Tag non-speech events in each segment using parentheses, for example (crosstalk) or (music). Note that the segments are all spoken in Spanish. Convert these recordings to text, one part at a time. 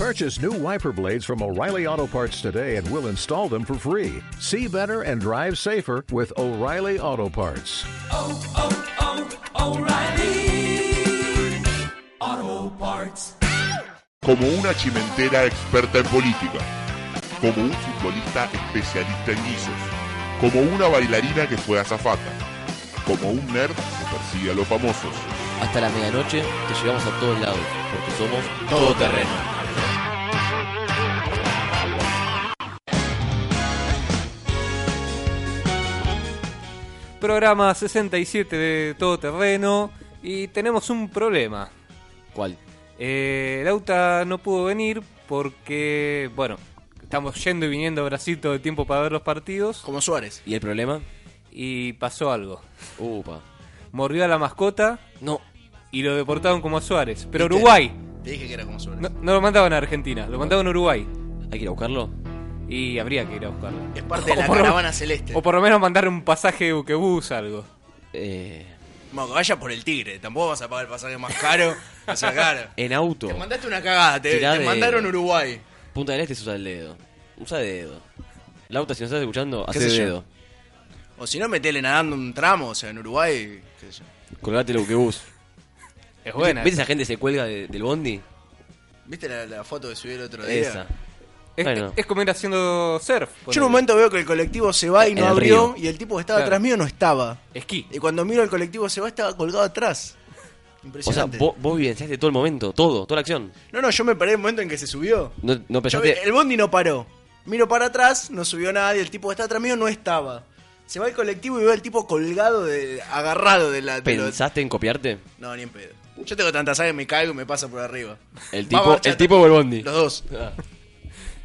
Purchase new wiper blades from O'Reilly Auto Parts today and we'll install them for free. See better and drive safer with O'Reilly Auto Parts. oh, oh, O'Reilly Auto Parts. como una chimentera experta en política, como un futbolista especialista en guisos, como una bailarina que fue azafata, como un nerd que persigue a los famosos. Hasta la medianoche te llevamos a todos lados, porque somos todoterreno. Programa 67 de Todo Terreno y tenemos un problema. ¿Cuál? Eh, Lauta no pudo venir porque, bueno, estamos yendo y viniendo a Brasil todo el tiempo para ver los partidos Como Suárez. ¿Y el problema? y pasó algo. Upa. Mordió a la mascota No. y lo deportaron como a Suárez. Pero. Uruguay, Te dije que era como Suárez. no, no lo mandaban a Argentina, lo mandaban a Uruguay. ¿Hay que ir a buscarlo? Y habría que ir a buscarlo. Es parte de (laughs) la lo- caravana celeste. O por lo menos mandar un pasaje de buquebús, algo. Eh, Bueno, que vaya por el tigre. Tampoco vas a pagar el pasaje más caro. O sea, claro. en auto. Te mandaste una cagada. Te, te de- mandaron Uruguay. Punta del Este se usa el dedo. Usa dedo. Lauta, si nos estás escuchando, ¿Qué hace yo? dedo. O si no, metele nadando un tramo. O sea, en Uruguay. qué sé yo. Colgate el buquebús. Es buena. ¿Viste esa gente se cuelga de- del bondi? ¿Viste la, la foto que subí el otro día? Esa. Es, Bueno. es como ir haciendo surf. Yo en un momento veo que el colectivo se va y no abrió. río. Y el tipo que estaba Claro. atrás mío no estaba. Esquí. Y cuando miro el colectivo se va, estaba colgado atrás. (laughs) O sea, Impresionante. vos, vos vivenciaste todo el momento, todo, toda la acción. No, no, yo me paré en el momento en que se subió. No, pensaste. el bondi no paró. Miro para atrás, no subió nadie, el tipo que está atrás mío no estaba. Se va el colectivo y veo al tipo colgado, de, agarrado de la... de lo- ¿Pensaste en copiarte? No, ni en pedo. Yo tengo tanta sangre, me caigo y me pasa por arriba. El tipo, el tipo o el bondi. Los dos.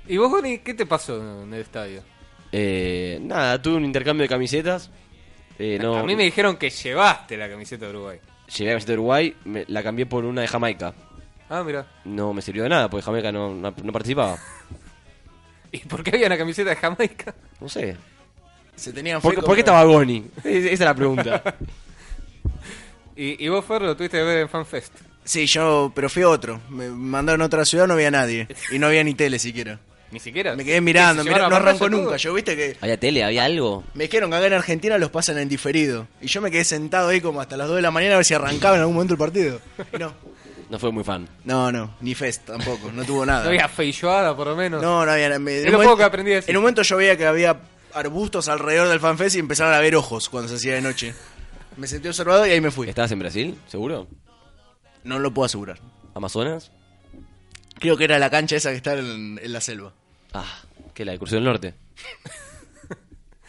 ¿Y vos, Bonnie, qué te pasó en el estadio? Eh, nada, tuve un intercambio de camisetas. Eh, no, A mí me dijeron que llevaste la camiseta de Uruguay. Llegué a la camiseta de Uruguay, me- la cambié por una de Jamaica. Ah, mira. No me sirvió de nada, porque Jamaica no, no, no participaba. (laughs) ¿Y por qué había una camiseta de Jamaica? No sé. Se tenían ¿Por, por qué estaba Goni? Es- Esa es la pregunta. (laughs) ¿Y, y vos, Fer, lo tuviste que ver en FanFest? Sí, yo, pero fui a otro. Me mandaron a otra ciudad, no había nadie. Y no había ni tele siquiera. Ni siquiera. Me quedé mirando, ¿Se mirá, llevaron no arrancó todo? nunca. Yo viste que ¿Había tele? ¿Había algo? me dijeron que acá en Argentina los pasan en diferido. Y yo me quedé sentado ahí como hasta las 2 de la mañana a ver si arrancaba en algún momento el partido. Y no. No fue muy fan. No, no, ni Fest tampoco, no tuvo nada. No había feijoada, por lo menos. No, no había. me- Es lo poco momento- que aprendí a decir. En un momento yo veía que había arbustos alrededor del fanfest y empezaron a ver ojos cuando se hacía de noche. Me sentí observado y ahí me fui. ¿Estabas en Brasil? ¿Seguro? No lo puedo asegurar. ¿Amazonas? Creo que era la cancha esa que está en, en la selva. Ah, ¿qué? ¿La de Crucero del Norte?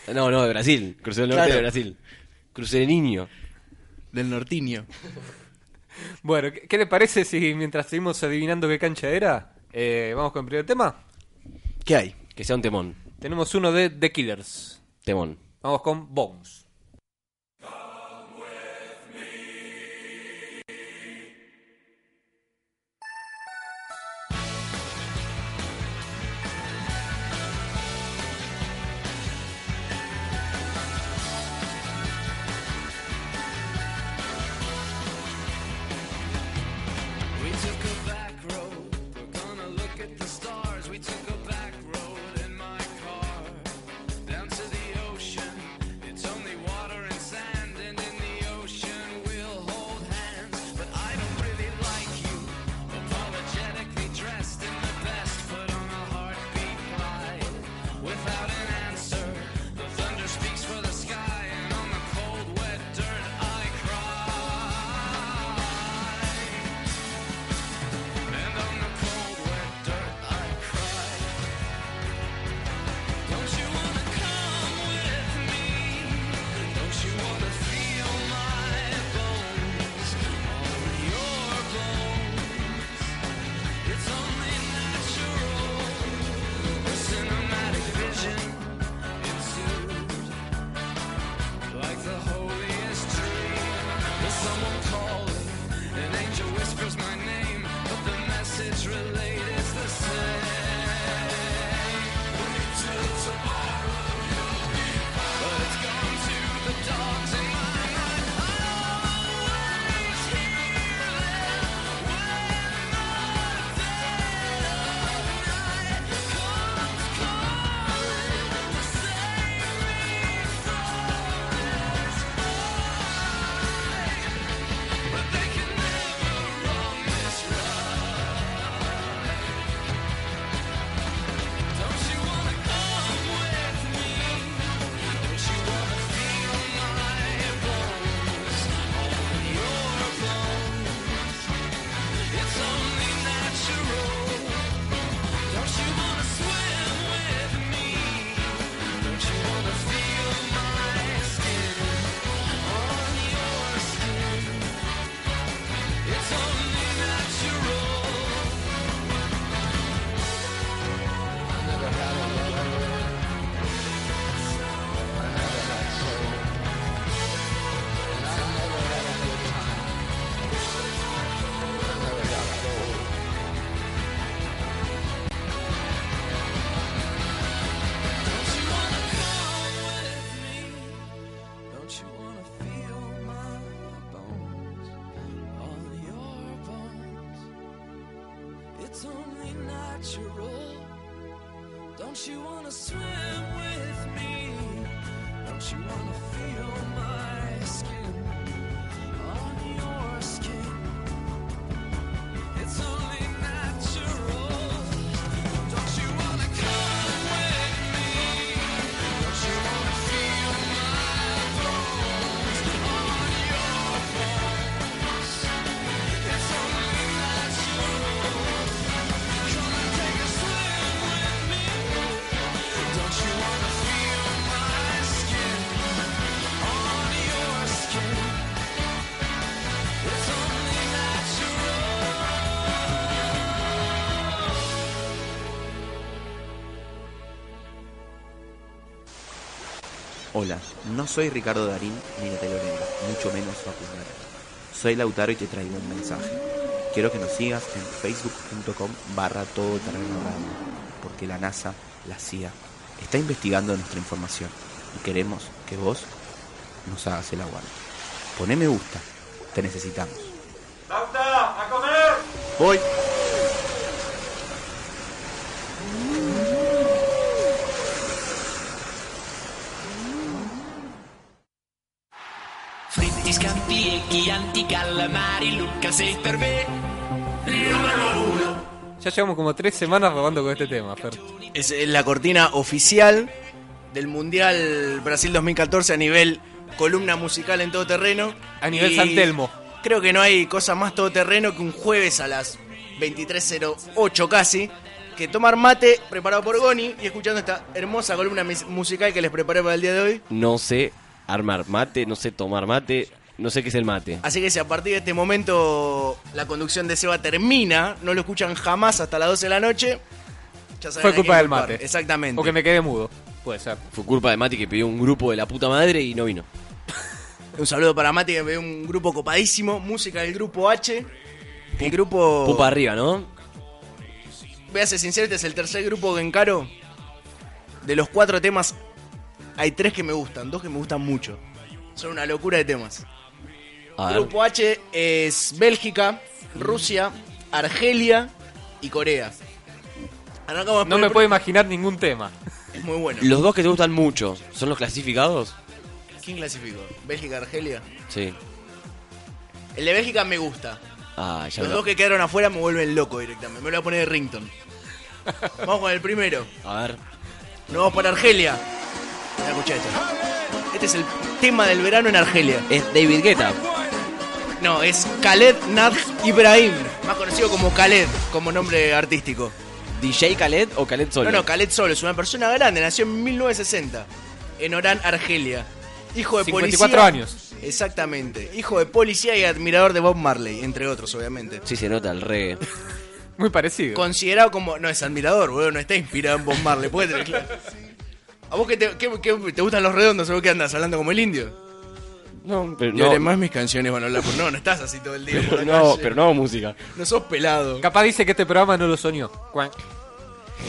(laughs) no, no, de Brasil. Crucero del Norte Claro. de Brasil. Crucero Niño. Del nortiño. Bueno, ¿qué, qué le parece si mientras seguimos adivinando qué cancha era, eh, vamos con el primer tema? ¿Qué hay? Que sea un temón. Tenemos uno de The Killers. Temón. Vamos con Bones. No soy Ricardo Darín ni Natalia Oreiro, mucho menos Facundo. Soy Lautaro y te traigo un mensaje. Quiero que nos sigas en facebook.com barra todo terreno radio, porque la NASA, la CIA, está investigando nuestra información y queremos que vos nos hagas el aguante. Poné me gusta, te necesitamos. ¡Lauta! ¡A comer! Voy. Fritti, scampi e chianti, calamari, Luca 6 per me. Numero uno. Ya llevamos como tres semanas robando con este tema, Fer. Es eh, la cortina oficial del Mundial Brasil 2014 a nivel columna musical en todo terreno. A nivel Y San Telmo. Creo que no hay cosa más todoterreno que un jueves a las 23.08 casi. Que tomar mate preparado por Goni y escuchando esta hermosa columna musical que les preparé para el día de hoy. No sé armar mate, no sé tomar mate, no sé qué es el mate. Así que si a partir de este momento la conducción de Seba termina, no lo escuchan jamás hasta las 12 de la noche. ya saben Fue culpa del mate. Exactamente. O que me quedé mudo. Puede ser. Fue culpa de Mati que pidió un grupo de la puta madre y no vino. (laughs) Un saludo para Mati que ve un grupo copadísimo, música del grupo H. El grupo. Pupa arriba, ¿no? Voy a ser sincero, este es el tercer grupo que encaro. De los cuatro temas, hay tres que me gustan, dos que me gustan mucho. Son una locura de temas. A ver. Grupo H es Bélgica, Rusia, Argelia y Corea. Arrancamos No me puedo imaginar ningún tema. Es muy bueno. Los dos que te gustan mucho, ¿son los clasificados? ¿Quién clasificó? ¿Bélgica, Argelia? Sí. El de Bélgica me gusta. Ah, ya Los lo- dos que quedaron afuera me vuelven loco directamente. Me lo voy a poner de rington. (laughs) Vamos con el primero. A ver. Nos vamos para Argelia. Mira, escuchá esto. Este es el tema del verano en Argelia. Es David Guetta. No, es Khaled Nad Ibrahim. Más conocido como Khaled, como nombre artístico. ¿DJ Khaled o Khaled solo? No, no, Khaled solo. Es una persona grande. Nació en 1960. En Orán, Argelia. Hijo de 54 policía. años. Exactamente. Hijo de policía y admirador de Bob Marley, entre otros, obviamente. Sí, se nota el reggae. (laughs) Muy parecido. Considerado como. No es admirador, boludo, no está inspirado en Bob Marley, puede tener claro. (laughs) ¿A vos que te, te gustan los redondos o vos qué andas hablando como el indio? No, pero Y no. además mis canciones van a hablar por. No, no estás así todo el día. por Pero la no, calle. pero no hago música. No sos pelado. Capaz dice que este programa no lo soñó. Cuac.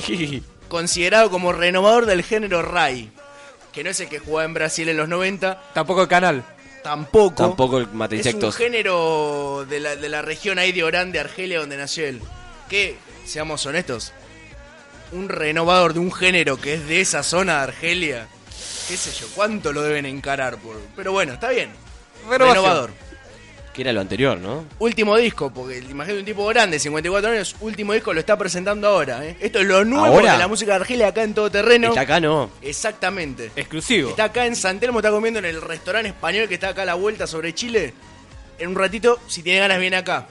(laughs) Considerado como renovador del género Rai. Que no es el que jugaba en Brasil en los 90. Tampoco el canal. Tampoco. Tampoco el mate Es un género de la, de la región ahí de Orán, de Argelia, donde nació él. Que, seamos honestos, un renovador de un género que es de esa zona de Argelia, qué sé yo, cuánto lo deben encarar por... Pero bueno, está bien. Renovación. Renovador. Que era lo anterior, ¿no? Último disco, porque imagínate un tipo grande, 54 años, último disco lo está presentando ahora. ¿eh? Esto es lo nuevo ¿Ahora? de la música de Argelia acá en todo terreno. Está acá, no. Exactamente. Exclusivo. Está acá en San Telmo, está comiendo en el restaurante español que está acá a la vuelta sobre Chile. En un ratito, si tiene ganas, viene acá.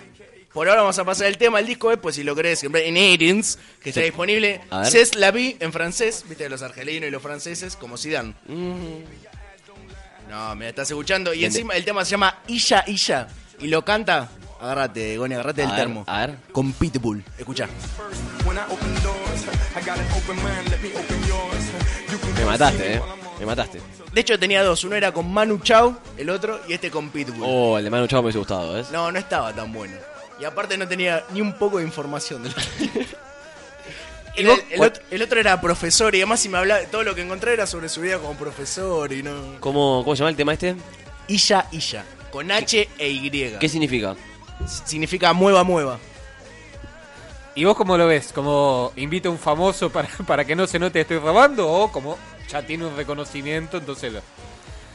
Por ahora vamos a pasar el tema, el disco es, pues si lo querés, en iTunes, que está Sí. disponible. C'est la vie en francés, viste, los argelinos y los franceses, como Zidane. No, me estás escuchando. Y encima el tema se llama Illa Illa. Y lo canta, agárrate, Goni, agárrate A del ver, termo. a ver. Con Pitbull. Escucha. Me mataste, eh. Me mataste. De hecho tenía dos, uno era con Manu Chao, el otro, y este con Pitbull. Oh, el de Manu Chao me hubiese gustado, ¿ves? No, no estaba tan bueno. Y aparte no tenía ni un poco de información de lo (laughs) ¿Y el, otro, el otro era profesor y además si me hablaba, todo lo que encontré era sobre su vida como profesor y no... ¿Cómo, ¿Cómo se llama el tema este? Illa, Illa, con H e Y. ¿Qué significa? Significa mueva, mueva. ¿Y vos cómo lo ves? ¿Como invita a un famoso para, (laughs) para que no se note que estoy robando? ¿O como ya tiene un reconocimiento, entonces lo-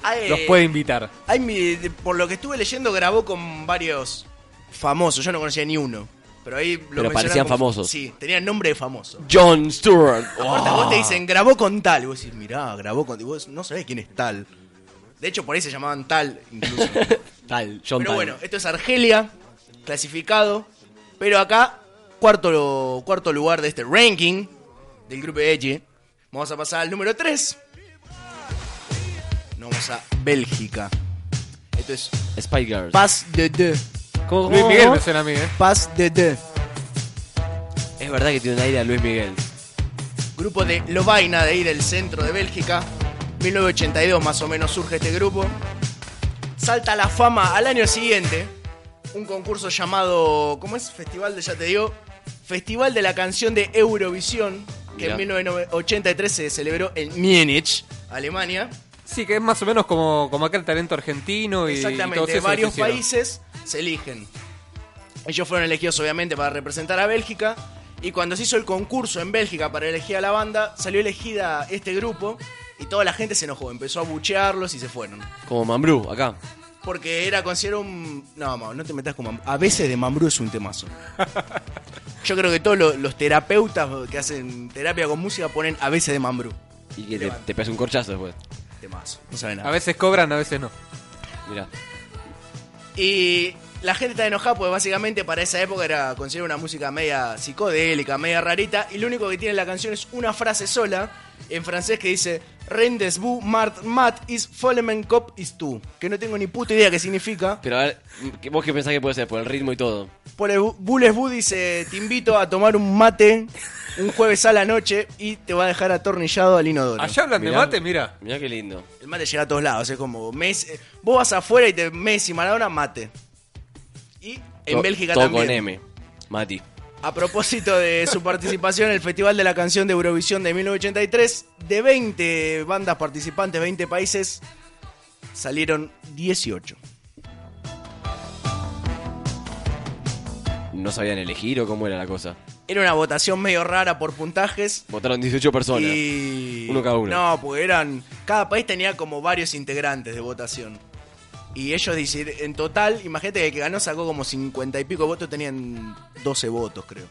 Hay, los puede invitar? mi- por lo que estuve leyendo, grabó con varios famosos. Yo no conocía ni uno. Pero ahí lo Pero parecían como- famosos. Sí, tenían nombre de famoso. John Stewart. Aparte, Oh. vos te dicen, grabó con tal. Y vos decís, mirá, grabó con. Y vos no sabés quién es tal. De hecho, por ahí se llamaban tal, incluso. (laughs) Tal, John pero Tal. bueno, esto es Argelia, clasificado. Pero acá, cuarto, cuarto lugar de este ranking del grupo Edge. Vamos a pasar al número 3. Nos vamos a Bélgica. Esto es Spy Girls. Paz de Deux. ¿Cómo, Luis Miguel me suena a mí, ¿eh? Paz de Deux. Es verdad que tiene un aire a Luis Miguel. Grupo de Lovaina, de ahí del centro de Bélgica. 1982 más o menos surge este grupo. Salta a la fama al año siguiente. Un concurso llamado. ¿Cómo es? Festival de, ya te digo. Festival de la canción de Eurovisión. Que Mirá. en 1983 se celebró en Múnich, Alemania. Sí, que es más o menos como, como acá el talento argentino y, y todos Exactamente, esos varios hicieron. países se eligen. Ellos fueron elegidos obviamente para representar a Bélgica. Y cuando se hizo el concurso en Bélgica para elegir a la banda, salió elegida este grupo y toda la gente se enojó, empezó a buchearlos y se fueron. Como Mambrú, acá. Porque era considerado un... No, Mau, no te metas con Mambrú. A veces de Mambrú es un temazo. (laughs) Yo creo que todos los, los terapeutas que hacen terapia con música ponen a veces de Mambrú. Y que te, te pegas un corchazo después. Temazo. No saben nada. A veces cobran, a veces no. Mirá. Y la gente está enojada porque básicamente para esa época era considerada una música media psicodélica, media rarita. Y lo único que tiene la canción es una frase sola en francés que dice Rendes bu mart mat is follemen cop is tú. Que no tengo ni puta idea qué significa. Pero a ver, ¿qué- ¿vos qué pensás que puede ser? Por el ritmo y todo. Por el bu- Bules Bu dice te invito a tomar un mate un jueves a la noche y te va a dejar atornillado al inodoro. Allá hablan de mate, mira. Mirá qué lindo. El mate llega a todos lados, es como Messi, vos vas afuera y te Messi, Maradona, mate. Y en To- Bélgica todo también. con M. Mati. A propósito de su (laughs) participación en el Festival de la Canción de Eurovisión de 1983, de 20 bandas participantes, 20 países, salieron 18. ¿No sabían elegir o cómo era la cosa? Era una votación medio rara por puntajes. Votaron 18 personas. Y... Uno cada uno. No, porque eran... Cada país tenía como varios integrantes de votación. Y ellos dicen, en total, imagínate que el que ganó sacó como 50 y pico votos, tenían 12 votos, creo.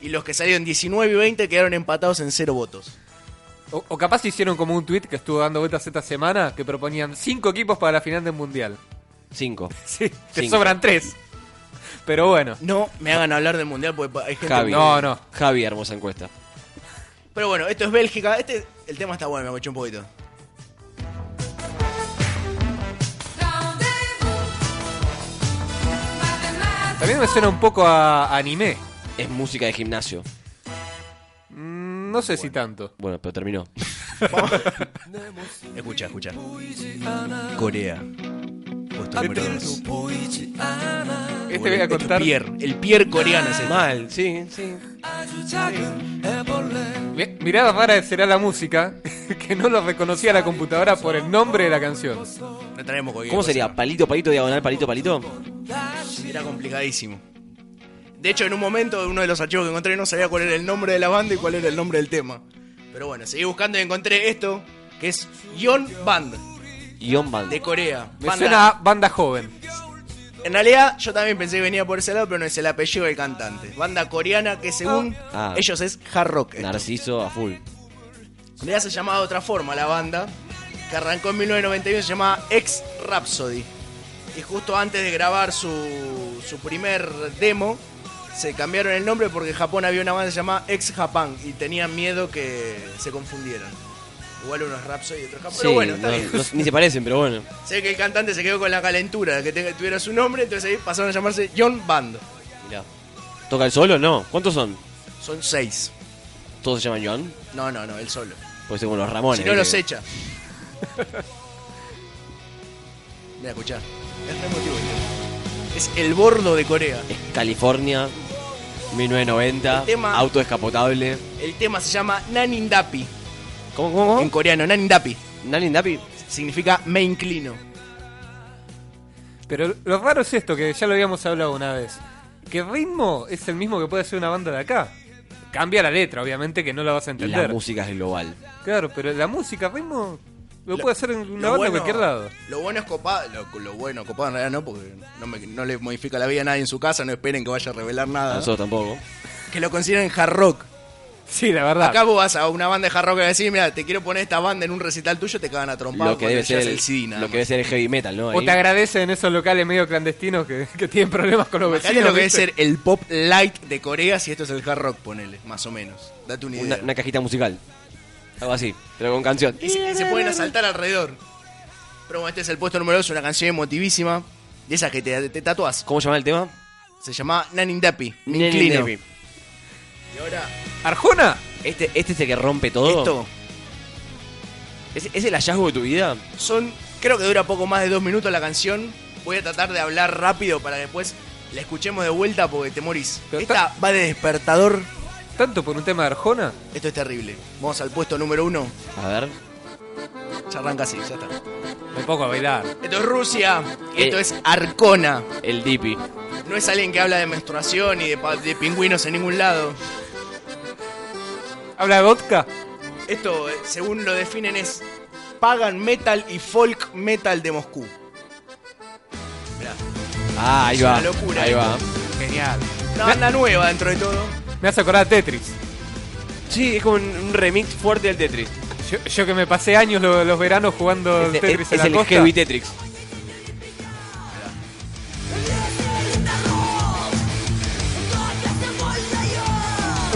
Y los que salieron 19 y 20 quedaron empatados en 0 votos. O, o capaz hicieron como un tweet que estuvo dando vueltas esta semana que proponían cinco equipos para la final del mundial. 5. (laughs) Sí, te Cinco. sobran tres. Pero bueno. No me hagan hablar del mundial porque hay gente. Javi. No, no. Javi, hermosa encuesta. Pero bueno, esto es Bélgica. Este, el tema está bueno, me escuché un poquito. También me suena un poco a anime. Es música de gimnasio. Mm, no sé si tanto. Bueno, pero terminó. (laughs) Escucha, escucha. Corea. Puesto. Este voy a contar. El Pierre, el Pierre coreano es el Mal, sí, sí. Mi- Mirada rara será la música, (laughs) que no lo reconocía la computadora por el nombre de la canción. No traemos cualquier ¿Cómo cosa. sería? ¿Palito, palito, diagonal, palito, palito? Era complicadísimo. De hecho, en un momento, uno de los archivos que encontré no sabía cuál era el nombre de la banda y cuál era el nombre del tema. Pero bueno, seguí buscando y encontré esto, que es Yon Band, Ion Band. de Corea. Me Banda- suena a banda joven. En realidad, yo también pensé que venía por ese lado, pero no es el apellido del cantante. Banda coreana que según Ah. ellos es hard rock. esto. Narciso a full. En realidad se llamaba de otra forma la banda, que arrancó en 1991, se llamaba X Rhapsody. Y justo antes de grabar su, su primer demo, se cambiaron el nombre porque en Japón había una banda que se llamaba X Japan y tenían miedo que se confundieran. Igual uno es Rhapsody y otro es Japón. Pero Sí, bueno, está no- bien. no- ni se parecen, pero bueno. (laughs) Sé que el cantante se quedó con la calentura de que tuviera su nombre, entonces ahí pasaron a llamarse John Band. Mirá. ¿Toca el solo? No. ¿Cuántos son? Son seis. ¿Todos se llaman John? No, no, no, él solo. Puede ser como los Ramones. si no los ¿viste? echa. (laughs) Mira, escuchá. Es re emotivo el tema. Es el bordo de Corea. Es California, 1990, El tema- auto descapotable. El tema se llama Nanindapi. ¿Cómo, cómo, cómo? En coreano, Nanindapi. Nani Dapi. Significa me inclino. Pero lo raro es esto, que ya lo habíamos hablado una vez. que el ritmo es el mismo que puede ser una banda de acá. Cambia la letra, obviamente, que no la vas a Y entender. la música es global. Claro, pero la música, ritmo, lo, Lo- puede hacer en una banda de bueno- cualquier lado. Lo bueno es copado, lo, lo bueno, copado en realidad no, porque no, me- no le modifica la vida a nadie en su casa, no esperen que vaya a revelar A nada. nosotros tampoco. Que lo consideren hard rock. Sí, la verdad. Acá vos vas a una banda de hard rock y decís, mira, te quiero poner esta banda en un recital tuyo, te cagan a trompar Lo que debe ser el, el CD nada lo que debe ser el heavy metal, ¿no? O Ahí. te agradecen esos locales medio clandestinos que, que tienen problemas con los Imagínate vecinos. lo que debe ser el pop light de Corea si esto es el hard rock, ponele, más o menos. Date una idea. una, una cajita musical. Algo así, pero con canción. Y se, y se pueden asaltar alrededor. Pero bueno, este es el puesto número 2, una canción emotivísima. De esas que te, te tatuas. ¿Cómo se llama el tema? Se llama Nanin Dappy. Me inclino. Debbie. Y ahora, ¿Arjona? Este, este es el que rompe todo. esto ¿Es, es el hallazgo de tu vida? son. Creo que dura poco más de dos minutos la canción. Voy a tratar de hablar rápido para que después la escuchemos de vuelta porque te morís. Pero Esta va de despertador. ¿Tanto por un tema de Arjona? Esto es terrible. Vamos al puesto número uno. A ver. Ya arranca así, ya está. Me pongo a bailar. Esto es Rusia. Y Eh. esto es Arcona. El Dipi. No es alguien que habla de menstruación y de pingüinos en ningún lado. ¿Habla de vodka? Esto, eh, según lo definen, es pagan metal y folk metal de Moscú. Mirá, Ah, ahí Es va. una locura, ahí va. Genial. una banda nueva dentro de todo. Me hace acordar a Tetris. Sí, es como un, un remix fuerte del Tetris. Yo, yo que me pasé años lo- los veranos jugando Es, Tetris es- en es la el costa. Heavy Tetris.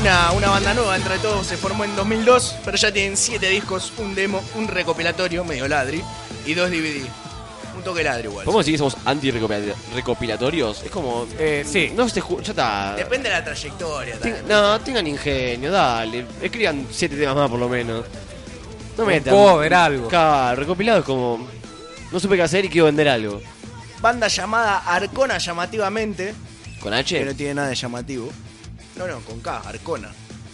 Una, una banda nueva dentro de todo, se formó en 2002, pero ya tienen 7 discos, un demo, un recopilatorio, medio ladri, y dos DVD. Un toque ladri igual. ¿Podemos decir que somos anti-recopilatorios? Es como. Eh, sí. No se ju- Ya está. Depende de la trayectoria. Ten- también. no, tengan ingenio, dale. Escriban siete temas más por lo menos. No Un metan. cover, algo. Claro, recopilado es como. No supe qué hacer y quiero vender algo. Banda llamada Arcona llamativamente, ¿Con que no H? tiene nada de llamativo. No, no, con K, Arcona.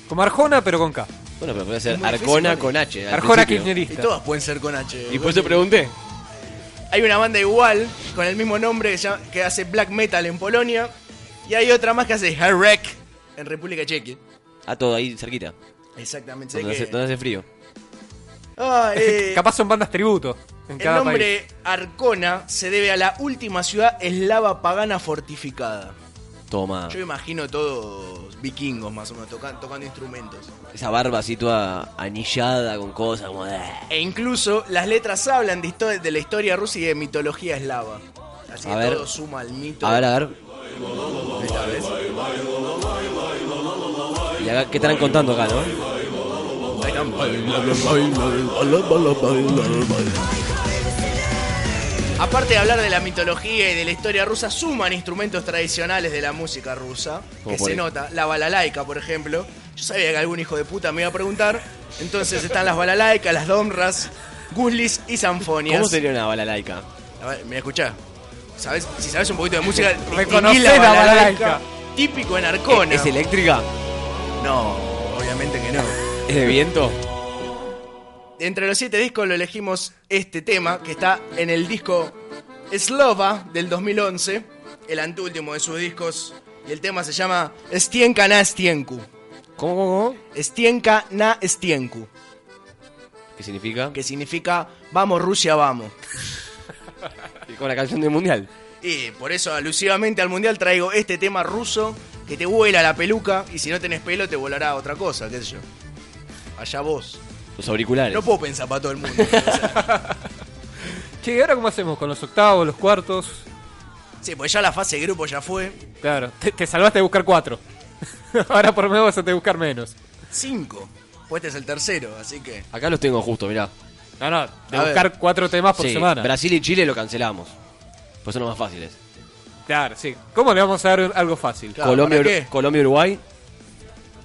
Como Arjona, pero con K. Bueno, pero puede ser Es muy difícil, Arcona ¿no? con H. al Arjona principio. Y kirchnerista. todas pueden ser con H. Y por eso pregunté. Hay una banda igual, con el mismo nombre, que, se llama- que hace black metal en Polonia. Y hay otra más que hace hard rock en República Checa. A todo ahí cerquita. Exactamente. sé Donde hace, que- donde hace frío. Ah, eh, Capaz son bandas tributo en el cada país. nombre Arcona se debe a la última ciudad eslava pagana fortificada. Toma. Yo imagino todos vikingos más o menos tocan- tocando instrumentos. Esa barba así toda anillada con cosas como. de- E incluso las letras hablan de, de la historia rusa y de mitología eslava. Así A que ver. todo suma al mito. A ver, a ver. Esta vez. ¿Y acá, qué estarán contando acá, no? Aparte de hablar de la mitología y de la historia rusa, suman instrumentos tradicionales de la música rusa, que se nota. La balalaika, por ejemplo. Yo sabía que algún hijo de puta me iba a preguntar. Entonces están las balalaicas, las domras, guslis y sanfonias. ¿Cómo sería una bala laica? A ver, ¿me escuchás? ¿Sabes? Si sabes un poquito de música, Reconocé distinguí la balalaika. Típico en Arcona. ¿Es eléctrica? No, obviamente que no. ¿Es de viento? Entre los siete discos lo elegimos este tema, que está en el disco Slova del 2011, el anteúltimo de sus discos, y el tema se llama Stienka na Stienku. ¿Cómo? Stienka na Stienku, ¿Qué significa? que significa Vamos Rusia, vamos. (laughs) Con la canción del mundial. Y por eso alusivamente al mundial traigo este tema ruso que te vuela la peluca y si no tenés pelo te volará otra cosa, qué sé yo. Allá vos. Los auriculares. No puedo pensar para todo el mundo. (laughs) Che, ¿y ahora cómo hacemos? ¿Con los octavos, los cuartos? sí, pues ya la fase de grupo ya fue. Claro, te, te salvaste de buscar cuatro. (laughs) ahora por lo menos vas a tener que buscar menos. Cinco. Pues este es el tercero, así que. Acá los tengo justo, mirá. No, no, de A buscar ver. cuatro temas por Sí, semana. Brasil y Chile lo cancelamos. Pues son los más fáciles. Claro, sí. ¿Cómo le vamos a dar algo fácil? Claro, Colombia. Colombia, Uruguay.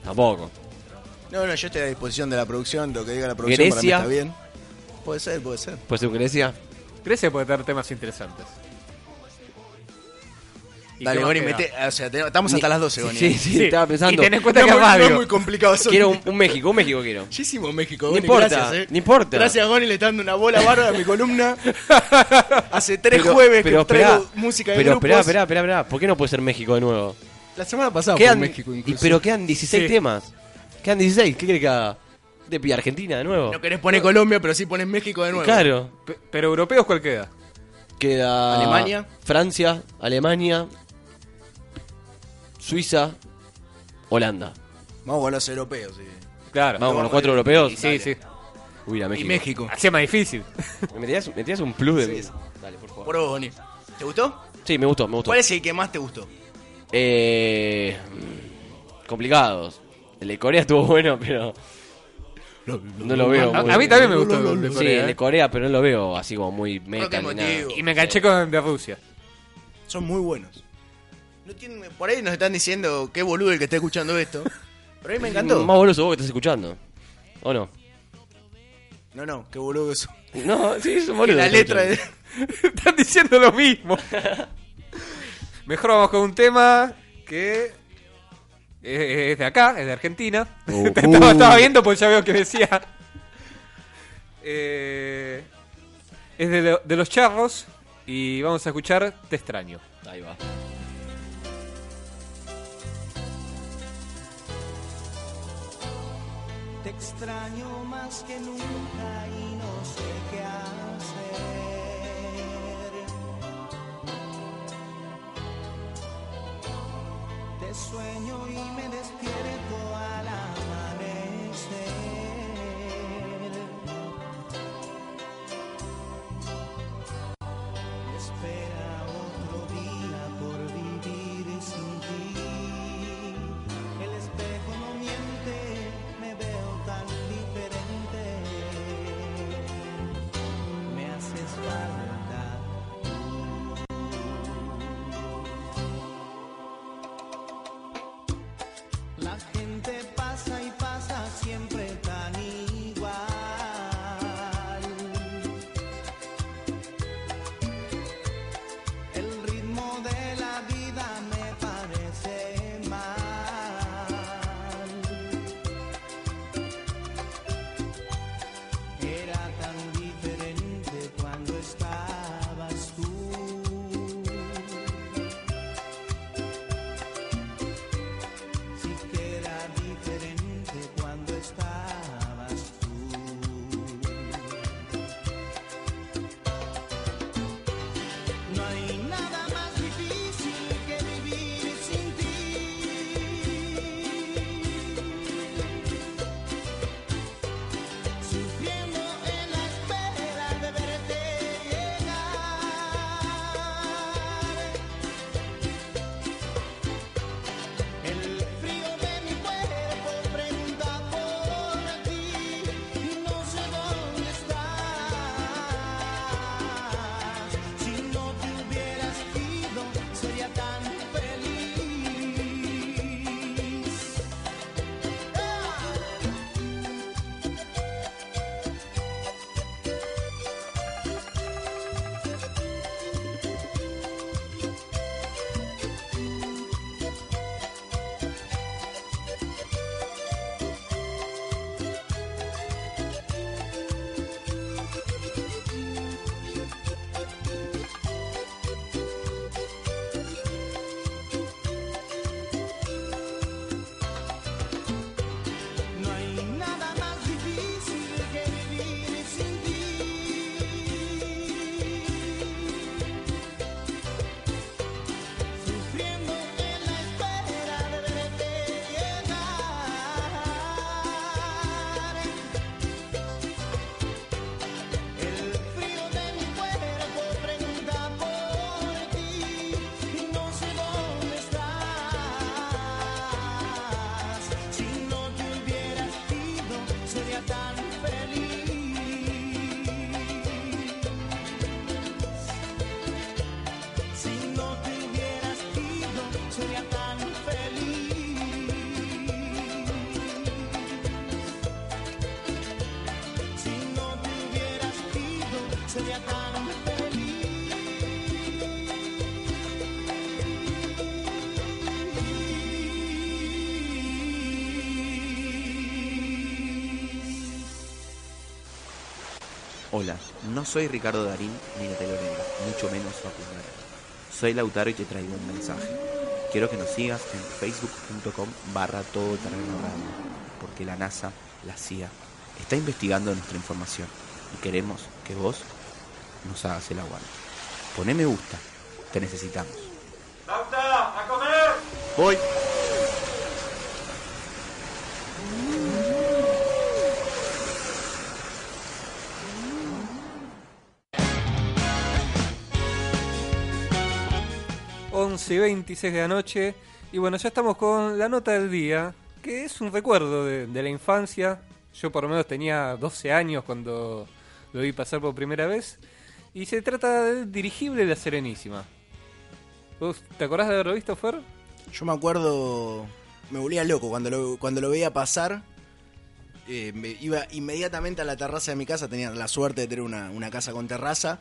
Tampoco. No, no, yo estoy a disposición de la producción, lo que diga la producción Grecia. para mí está bien. Puede ser, puede ser. Puede ser Grecia. Grecia puede tener temas interesantes. ¿Y Dale, Goni, mete, o sea, te- estamos hasta las 12, Goni. Sí, sí, Sí. estaba pensando. Y ten en cuenta No, que es muy- no es muy complicado. son- Quiero un, un México, un México quiero. Ya hicimos México, No Goni, importa, gracias, eh. no importa. Gracias, Goni, le está dando una bola bárbara a mi columna. (laughs) Hace tres Pero- jueves pero que traigo esperá, música de Pero grupos. esperá, esperá, esperá, esperá. ¿Por qué no puede ser México de nuevo? La semana pasada Quedan, fue México y- incluso. pero quedan 16 Sí. temas. Quedan 16. ¿Qué crees que haga? ¿De pie Argentina de nuevo? No querés poner Colombia, pero sí pones México de nuevo. Claro. Pe- Pero europeos, ¿cuál queda? Queda Alemania. Francia, Alemania, Suiza, Holanda. Vamos con los europeos, sí. Claro. Vamos con los cuatro europeos. Sí, sí. Uy, a Y México. México. Hacía más difícil. (laughs) ¿Me tiras, me un plus de. Dale, por favor. Por vos, Boni. ¿Te gustó? Sí, me gustó, me gustó. ¿Cuál es el que más te gustó? Eh, complicados. El de Corea estuvo bueno, pero. No lo veo. A, muy- a mí también me gustó el de Sí, Corea. el de ¿eh? Corea, pero no lo veo así como muy meta ni nada. Y me enganché con el de Rusia. Son muy buenos. No tienen- por ahí nos están diciendo qué boludo el que está escuchando esto. Pero a mí me encantó. Más boludo sos vos que estás escuchando. ¿O no? No, no, qué boludo eso. No, sí, es un boludo. la letra de... (laughs) Están diciendo lo mismo. (laughs) Mejor vamos con un tema que es, es de acá, es de Argentina. (laughs) Uh. estaba, estaba viendo porque ya veo que decía. Eh, es de, lo- de los charros y vamos a escuchar Te extraño. Ahí va. Te extraño más que nunca sueño y me despierto no soy Ricardo Darín ni Natalia Oreiro, mucho menos Facu Mara. Soy Lautaro y te traigo un mensaje. Quiero que nos sigas en facebook.com barra todo terreno radio, porque la NASA, la CIA, está investigando nuestra información y queremos que vos nos hagas el aguante. Poné me gusta, te necesitamos. ¡Bauta! ¡A comer! Voy. Once y 26 de la noche. Y bueno, ya estamos con la nota del día, que es un recuerdo de, la infancia. Yo por lo menos tenía 12 años cuando lo vi pasar por primera vez. Y se trata del dirigible La Serenísima. ¿Vos te acordás de haberlo visto, Fer? Yo me acuerdo, me volvía loco cuando lo, cuando lo veía pasar. eh, iba inmediatamente a la terraza de mi casa, tenía la suerte de tener una, una casa con terraza.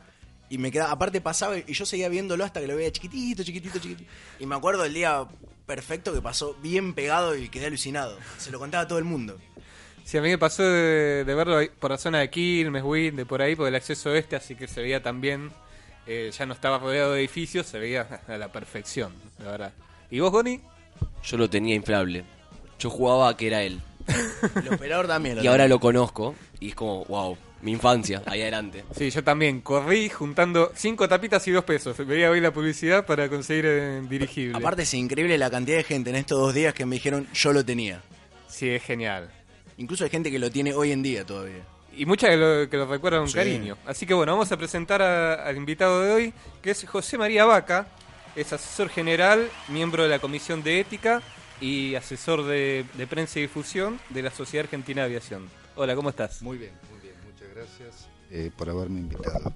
Y me quedaba, aparte pasaba y yo seguía viéndolo hasta que lo veía chiquitito, chiquitito, chiquitito. Y me acuerdo el día perfecto que pasó bien pegado y quedé alucinado. Se lo contaba a todo el mundo. Sí, a mí me pasó de, de verlo por la zona de Quilmes, Win, de por ahí, por el acceso este, así que se veía también. eh, ya no estaba rodeado de edificios, se veía (laughs) a la perfección, la verdad. ¿Y vos, Goni? Yo lo tenía inflable. Yo jugaba a que era él. (laughs) El operador también. Y ahora lo conozco y es como, wow, mi infancia, ahí adelante. Sí, yo también corrí juntando cinco tapitas y dos pesos. Veía hoy la publicidad para conseguir el dirigible. Aparte es increíble la cantidad de gente en estos dos días que me dijeron yo lo tenía. Sí, es genial. Incluso hay gente que lo tiene hoy en día todavía. Y muchas que lo, que lo recuerdan con Sí. cariño. Así que bueno, vamos a presentar a- al invitado de hoy, que es José María Vaca. Es asesor general, miembro de la Comisión de Ética y asesor de, de prensa y difusión de la Sociedad Argentina de Aviación. Hola, ¿cómo estás? Muy bien, gracias eh, por haberme invitado.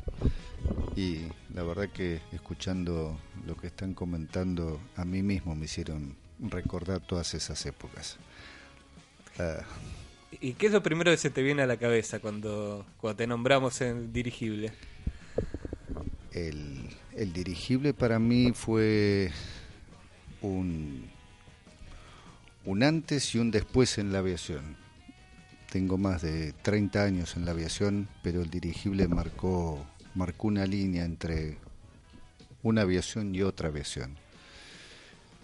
Y la verdad que escuchando lo que están comentando, a mí mismo me hicieron recordar todas esas épocas. Ah, ¿Y qué es lo primero que se te viene a la cabeza cuando, cuando te nombramos en dirigible? el, el dirigible para mí fue un, un antes y un después en la aviación. Tengo más de 30 años en la aviación, pero el dirigible marcó, marcó una línea entre una aviación y otra aviación.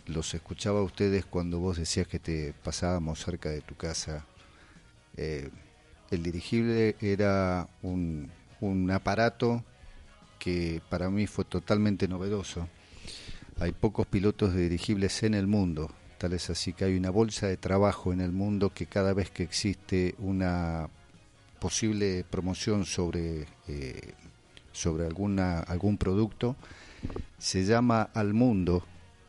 Los escuchaba a ustedes cuando vos decías que te pasábamos cerca de tu casa. Eh, el dirigible era un, un aparato que para mí fue totalmente novedoso. Hay pocos pilotos de dirigibles en el mundo, es así que hay una bolsa de trabajo en el mundo que cada vez que existe una posible promoción sobre, eh, sobre alguna, algún producto, se llama al mundo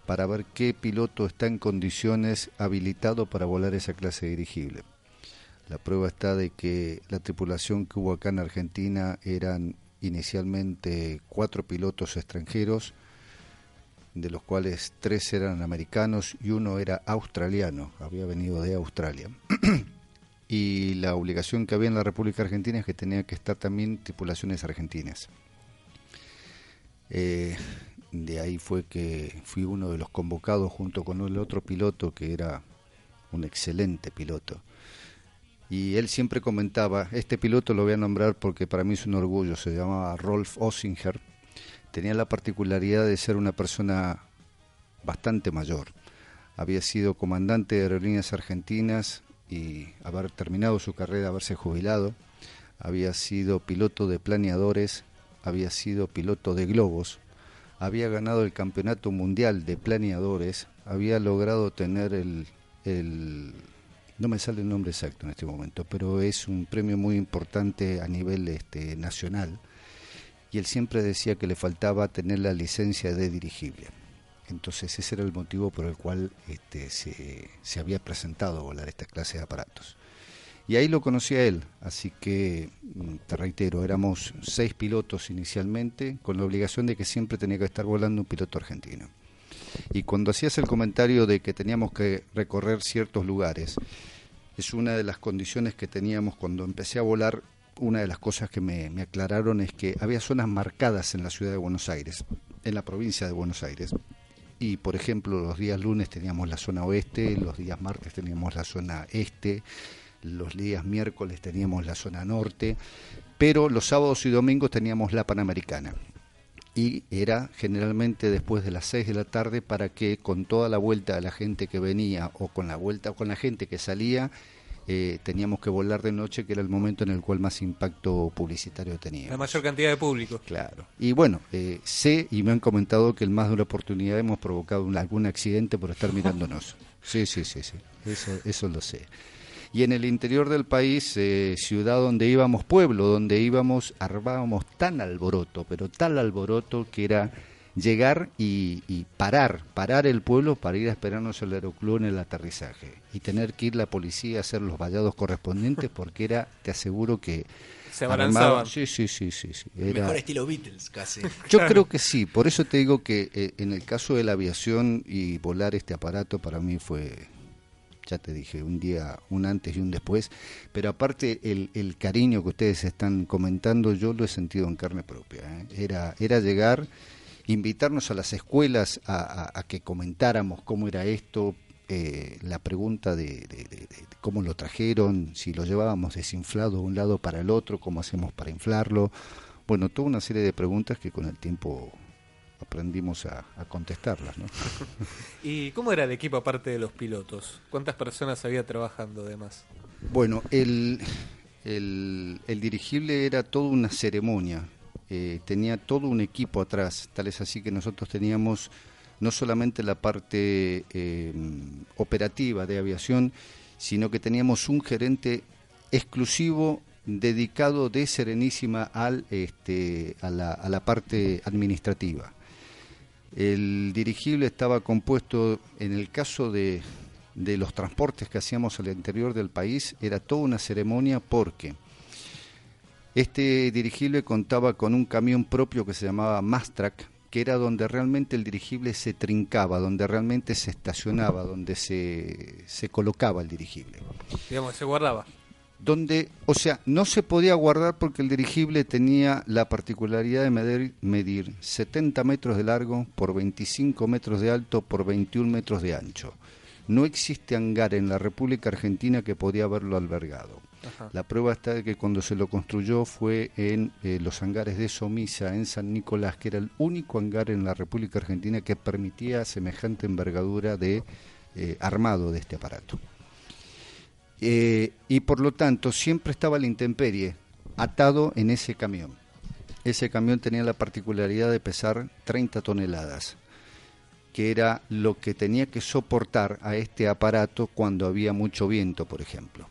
para ver qué piloto está en condiciones habilitado para volar esa clase dirigible. La prueba está de que la tripulación que hubo acá en Argentina eran inicialmente cuatro pilotos extranjeros, de los cuales tres eran americanos y uno era australiano, había venido de Australia. (clears throat) y la obligación que había en la República Argentina es que tenía que estar también tripulaciones argentinas. Eh, de ahí fue que fui uno de los convocados junto con el otro piloto que era un excelente piloto. Y él siempre comentaba, este piloto lo voy a nombrar porque para mí es un orgullo, se llamaba Rolf Ossinger, tenía la particularidad de ser una persona bastante mayor. Había sido comandante de aerolíneas argentinas y haber terminado su carrera, haberse jubilado. Había sido piloto de planeadores, había sido piloto de globos, había ganado el campeonato mundial de planeadores, había logrado tener el, no me sale el nombre exacto en este momento, pero es un premio muy importante a nivel este, nacional. Y él siempre decía que le faltaba tener la licencia de dirigible. Entonces ese era el motivo por el cual este, se, había presentado a volar esta clase de aparatos. Y ahí lo conocí a él, así que mm, te reitero, éramos seis pilotos inicialmente, con la obligación de que siempre tenía que estar volando un piloto argentino. Y cuando hacías el comentario de que teníamos que recorrer ciertos lugares, es una de las condiciones que teníamos cuando empecé a volar. Una de las cosas que me, me aclararon es que había zonas marcadas en la ciudad de Buenos Aires, en la provincia de Buenos Aires. Y por ejemplo, los días lunes teníamos la zona oeste, los días martes teníamos la zona este, los días miércoles teníamos la zona norte, pero los sábados y domingos teníamos la Panamericana. y era generalmente después de las 6 de la tarde para que con toda la vuelta de la gente que venía o con la vuelta o con la gente que salía, eh, teníamos que volar de noche, que era el momento en el cual más impacto publicitario teníamos. La mayor cantidad de público. Claro. Y bueno, eh, sé y me han comentado que en más de una oportunidad hemos provocado un- algún accidente por estar mirándonos. (laughs) Sí, sí, sí, sí. Eso, eso lo sé. Y en el interior del país, eh, ciudad donde íbamos, pueblo donde íbamos, armábamos tan alboroto, pero tal alboroto que era llegar y, y parar, parar el pueblo para ir a esperarnos al aeroclub en el aterrizaje y tener que ir la policía a hacer los vallados correspondientes porque era, te aseguro que Se abalanzaban. Sí, sí, sí, sí, sí. Era- Mejor estilo Beatles, casi. (laughs) yo creo que sí, por eso te digo que eh, en el caso de la aviación y volar este aparato para mí fue, ya te dije, un día, un antes y un después, pero aparte el, el cariño que ustedes están comentando, yo lo he sentido en carne propia. ¿eh? Era, era llegar, invitarnos a las escuelas a, a- a que comentáramos cómo era esto, eh, la pregunta de, de- de- de cómo lo trajeron, si lo llevábamos desinflado de un lado para el otro, cómo hacemos para inflarlo. Bueno, toda una serie de preguntas que con el tiempo aprendimos a, a contestarlas. ¿no? (laughs) ¿Y cómo era el equipo aparte de los pilotos? ¿Cuántas personas había trabajando además? Bueno, el, el, el dirigible era toda una ceremonia, eh, tenía todo un equipo atrás, tal es así que nosotros teníamos no solamente la parte eh, operativa de aviación, sino que teníamos un gerente exclusivo dedicado de Serenísima al, este, a, la, a la parte administrativa. El dirigible estaba compuesto, en el caso de, de los transportes que hacíamos al interior del país, era toda una ceremonia porque este dirigible contaba con un camión propio que se llamaba Mastrack, que era donde realmente el dirigible se trincaba, donde realmente se estacionaba, donde se, se colocaba el dirigible Digamos, se guardaba. donde, o sea, no se podía guardar porque el dirigible tenía la particularidad de medir, medir 70 metros de largo por 25 metros de alto por 21 metros de ancho. No existe hangar en la República Argentina que podía haberlo albergado. La prueba está de que cuando se lo construyó fue en eh, los hangares de Somisa, en San Nicolás, que era el único hangar en la República Argentina que permitía semejante envergadura de eh, armado de este aparato. Eh, y por lo tanto siempre estaba la intemperie atado en ese camión. Ese camión tenía la particularidad de pesar 30 toneladas, que era lo que tenía que soportar a este aparato cuando había mucho viento, por ejemplo.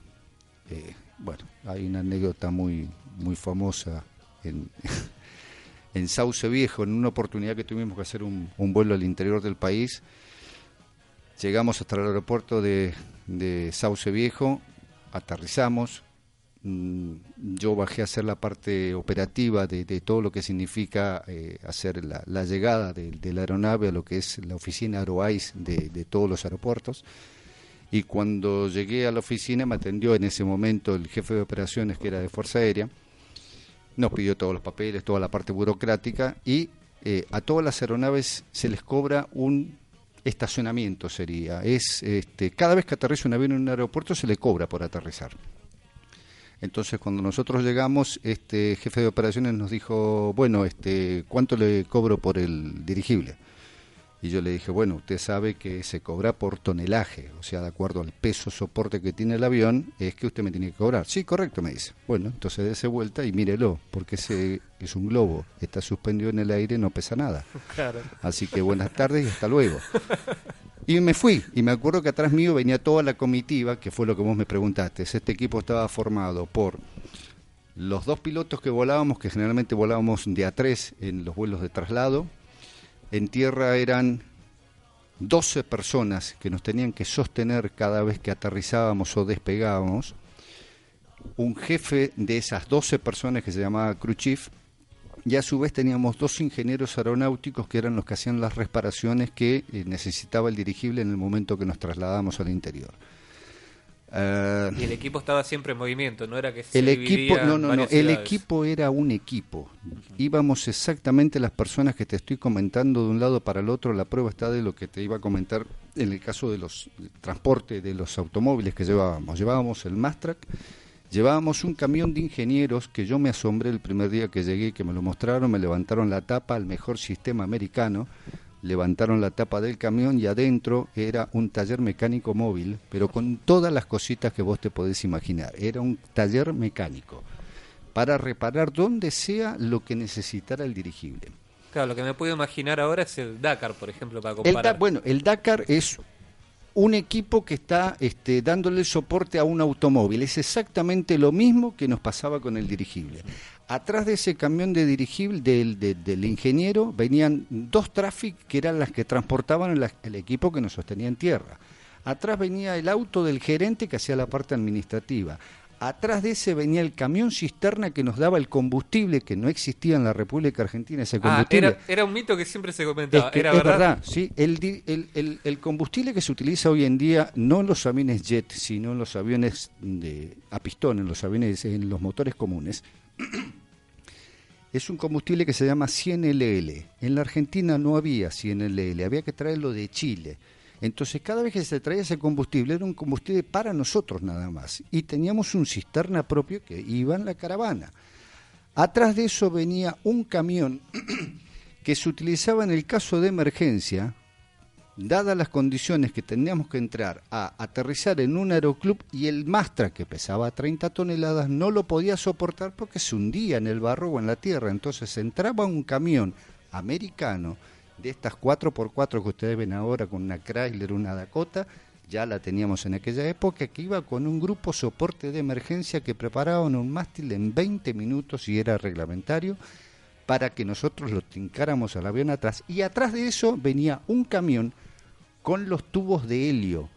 Bueno, hay una anécdota muy, muy famosa en, (laughs) en Sauce Viejo, en una oportunidad que tuvimos que hacer un, vuelo al interior del país. Llegamos hasta el aeropuerto de, de Sauce Viejo, aterrizamos. mm, Yo bajé a hacer la parte operativa de, de todo lo que significa eh, hacer la, la llegada de, de la aeronave a lo que es la oficina Aeroice de, de todos los aeropuertos. Y cuando llegué a la oficina me atendió en ese momento el jefe de operaciones que era de Fuerza Aérea. Nos pidió todos los papeles, toda la parte burocrática y eh, a todas las aeronaves se les cobra un estacionamiento sería. Es este, cada vez que aterriza un avión en un aeropuerto se le cobra por aterrizar. Entonces cuando nosotros llegamos, este jefe de operaciones nos dijo, bueno, este, ¿cuánto le cobro por el dirigible? Y yo le dije, bueno, usted sabe que se cobra por tonelaje, o sea, de acuerdo al peso soporte que tiene el avión, es que usted me tiene que cobrar. Sí, correcto, me dice. Bueno, entonces dése vuelta y mírelo, porque ese es un globo, está suspendido en el aire, no pesa nada. Claro. Así que buenas tardes y hasta luego. Y me fui, y me acuerdo que atrás mío venía toda la comitiva, que fue lo que vos me preguntaste. Este equipo estaba formado por los dos pilotos que volábamos, que generalmente volábamos de a tres en los vuelos de traslado. En tierra eran 12 personas que nos tenían que sostener cada vez que aterrizábamos o despegábamos. Un jefe de esas 12 personas que se llamaba chief, y a su vez teníamos dos ingenieros aeronáuticos que eran los que hacían las reparaciones que eh, necesitaba el dirigible en el momento que nos trasladamos al interior. Eh, Y el equipo estaba siempre en movimiento, no era que se el equipo, no, el ciudades. equipo era un equipo. Íbamos exactamente las personas que te estoy comentando de un lado para el otro. La prueba está de lo que te iba a comentar en el caso de los del transporte de los automóviles que llevábamos. Llevábamos el Mastrack, Llevábamos un camión de ingenieros que yo me asombré el primer día que llegué, que me lo mostraron, me levantaron la tapa al mejor sistema americano, levantaron la tapa del camión y adentro era un taller mecánico móvil, pero con todas las cositas que vos te podés imaginar. Era un taller mecánico para reparar donde sea lo que necesitara el dirigible. Claro, lo que me puedo imaginar ahora es el Dakar, por ejemplo, para El comparar. Da- bueno, el Dakar es un equipo que está este, dándole soporte a un automóvil. Es exactamente lo mismo que nos pasaba con el dirigible. Atrás de ese camión de dirigible del, de- del ingeniero venían dos traffic que eran las que transportaban el equipo que nos sostenía en tierra. Atrás venía el auto del gerente que hacía la parte administrativa. Atrás de ese venía el camión cisterna que nos daba el combustible que no existía en la República Argentina, ese Ah, combustible. era, era un mito que siempre se comentaba. Es, que ¿Era es verdad? verdad, sí. El, el, el- el combustible que se utiliza hoy en día, no en los aviones jet, sino en los aviones de, a pistón, en los aviones, en los motores comunes, (clears throat) es un combustible que se llama 100LL. En la Argentina no había 100LL, había que traerlo de Chile. Entonces, cada vez que se traía ese combustible, era un combustible para nosotros nada más. Y teníamos un cisterna propio que iba en la caravana. Atrás de eso venía un camión (clears throat) que se utilizaba en el caso de emergencia, dadas las condiciones que teníamos que entrar a aterrizar en un aeroclub y el Mastra, que pesaba 30 toneladas, no lo podía soportar porque se hundía en el barro o en la tierra. Entonces entraba un camión americano de estas 4x4 que ustedes ven ahora con una Chrysler, una Dakota, ya la teníamos en aquella época, que iba con un grupo soporte de emergencia que preparaban un mástil en 20 minutos y era reglamentario para que nosotros lo tincáramos al avión atrás. Y atrás de eso venía un camión con los tubos de helio.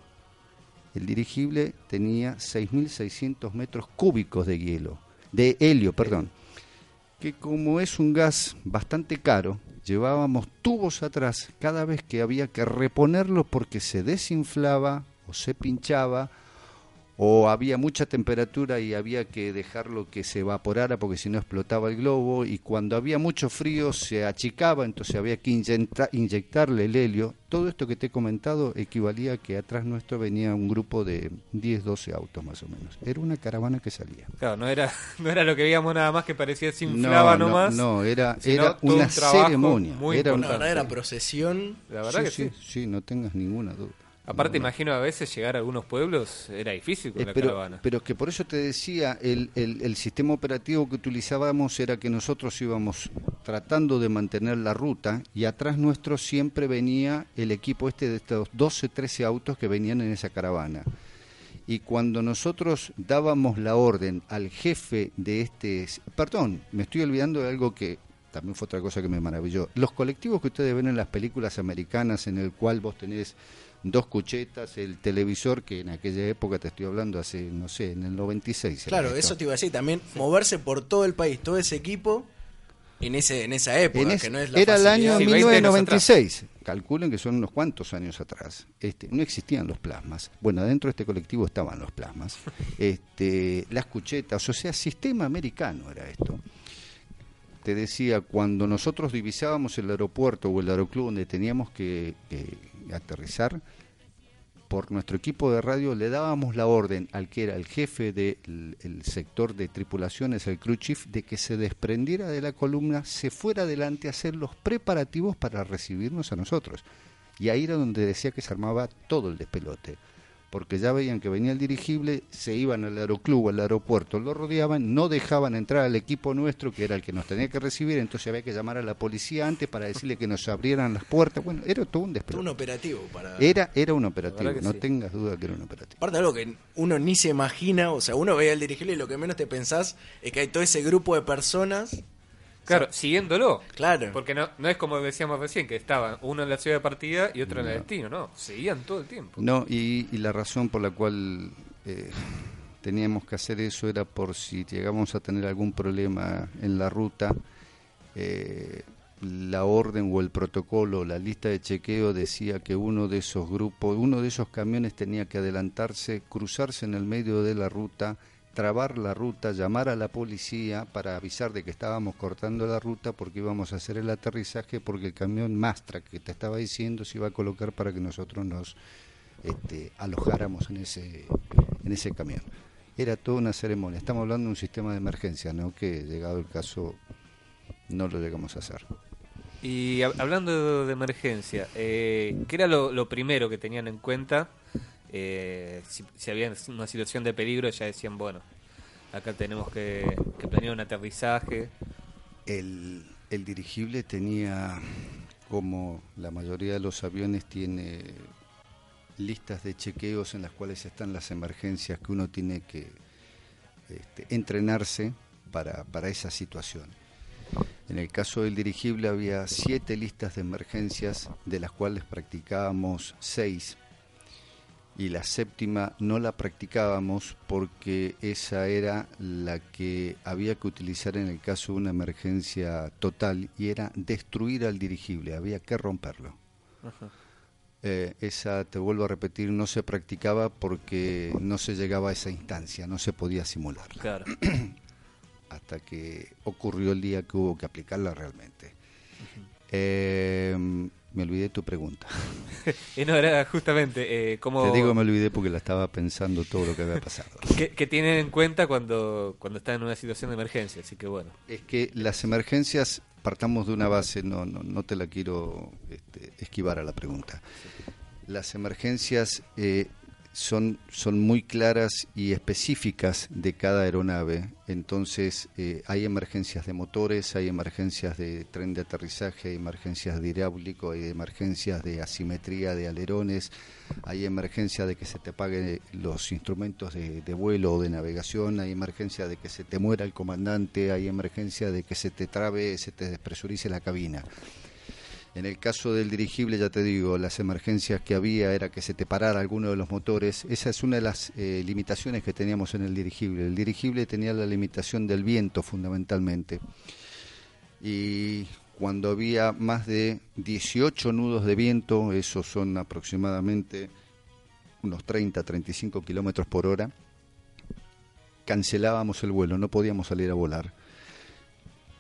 El dirigible tenía 6.600 metros cúbicos de hielo, de helio, perdón. Que como es un gas bastante caro, llevábamos tubos atrás cada vez que había que reponerlo porque se desinflaba o se pinchaba o había mucha temperatura y había que dejarlo que se evaporara porque si no explotaba el globo y cuando había mucho frío se achicaba, entonces había que inyecta- inyectarle el helio. Todo esto que te he comentado equivalía a que atrás nuestro venía un grupo de 10, 12 autos más o menos. Era una caravana que salía. Claro, no era, (laughs) no era lo que veíamos nada más que parecía se inflaba no, nomás. no, era, era una un ceremonia. muy era un- La verdad era procesión. La verdad que sí. Sí, no tengas ninguna duda. Aparte, No, no. imagino a veces llegar a algunos pueblos era difícil con Eh, la pero, caravana. pero que por eso te decía, el, el- el sistema operativo que utilizábamos era que nosotros íbamos tratando de mantener la ruta y atrás nuestro siempre venía el equipo este de estos 12, 13 autos que venían en esa caravana. Y cuando nosotros dábamos la orden al jefe de este... Perdón, me estoy olvidando de algo que también fue otra cosa que me maravilló. Los colectivos que ustedes ven en las películas americanas en el cual vos tenés dos cuchetas, el televisor, que en aquella época te estoy hablando hace, no sé, en el 96. era Claro, eso te iba a decir también, moverse por todo el país, todo ese equipo, en ese en esa época, En es- que no es la era el facilidad. año Sí, 20 años 1996. Calculen que son unos cuantos años atrás. Este, no existían los plasmas. Bueno, dentro de este colectivo estaban los plasmas. (laughs) Este, las cuchetas, o sea, sistema americano era esto. Te decía, cuando nosotros divisábamos el aeropuerto o el aeroclub donde teníamos que, que aterrizar, por nuestro equipo de radio le dábamos la orden al que era el jefe del el sector de tripulaciones, el crew chief, de que se desprendiera de la columna, se fuera adelante a hacer los preparativos para recibirnos a nosotros. Y ahí era donde decía que se armaba todo el despelote. Porque ya veían que venía el dirigible, se iban al aeroclub, al aeropuerto, lo rodeaban, no dejaban entrar al equipo nuestro, que era el que nos tenía que recibir, entonces había que llamar a la policía antes para decirle que nos abrieran las puertas. Bueno, era todo un despelote. un operativo para... Era, era un operativo, no sí. tengas duda que era un operativo. Aparte de algo que uno ni se imagina, o sea, uno ve al dirigible y lo que menos te pensás es que hay todo ese grupo de personas. Claro, siguiéndolo. Claro. Porque no, no es como decíamos recién, que estaban uno en la ciudad de partida y otro en el destino, no. Seguían todo el tiempo. No, y, y la razón por la cual eh, teníamos que hacer eso era por si llegamos a tener algún problema en la ruta, eh, la orden o el protocolo, la lista de chequeo decía que uno de esos grupos, uno de esos camiones tenía que adelantarse, cruzarse en el medio de la ruta, trabar la ruta, llamar a la policía para avisar de que estábamos cortando la ruta porque íbamos a hacer el aterrizaje porque el camión Mastra que te estaba diciendo se iba a colocar para que nosotros nos este, alojáramos en ese, en ese camión. Era toda una ceremonia. Estamos hablando de un sistema de emergencia, ¿no? Que llegado el caso no lo llegamos a hacer. Y hab- hablando de emergencia, eh, ¿qué era lo primero que tenían en cuenta? Eh, si, había una situación de peligro, ya decían, bueno, acá tenemos que, que planear un aterrizaje. El, el dirigible tenía, como la mayoría de los aviones, tiene listas de chequeos en las cuales están las emergencias que uno tiene que este, entrenarse para, para esa situación. En el caso del dirigible había siete listas de emergencias, de las cuales practicábamos seis, y la séptima no la practicábamos porque esa era la que había que utilizar en el caso de una emergencia total y era destruir al dirigible, había que romperlo. Eh, esa, te vuelvo a repetir, no se practicaba porque no se llegaba a esa instancia, no se podía simularla. Claro. (clears throat) Hasta que ocurrió el día que hubo que aplicarla realmente. Eh, me olvidé tu pregunta. (laughs) No, era justamente eh, cómo... Te digo me olvidé porque la estaba pensando todo lo que había pasado. (laughs) ¿Qué, qué tienen en cuenta cuando, cuando están en una situación de emergencia? Así que bueno. Es que las emergencias, partamos de una base, no, no, no te la quiero este, esquivar a la pregunta. Las emergencias eh, son, son muy claras y específicas de cada aeronave. Entonces, eh, hay emergencias de motores, hay emergencias de tren de aterrizaje, hay emergencias de hidráulico, hay emergencias de asimetría de alerones, hay emergencia de que se te apaguen los instrumentos de, de vuelo o de navegación, hay emergencia de que se te muera el comandante, hay emergencia de que se te trabe, se te despresurice la cabina. En el caso del dirigible, ya te digo, las emergencias que había era que se te parara alguno de los motores. Esa es una de las eh, limitaciones que teníamos en el dirigible. El dirigible tenía la limitación del viento fundamentalmente. Y cuando había más de 18 nudos de viento, esos son aproximadamente unos 30, 35 kilómetros por hora, cancelábamos el vuelo, no podíamos salir a volar.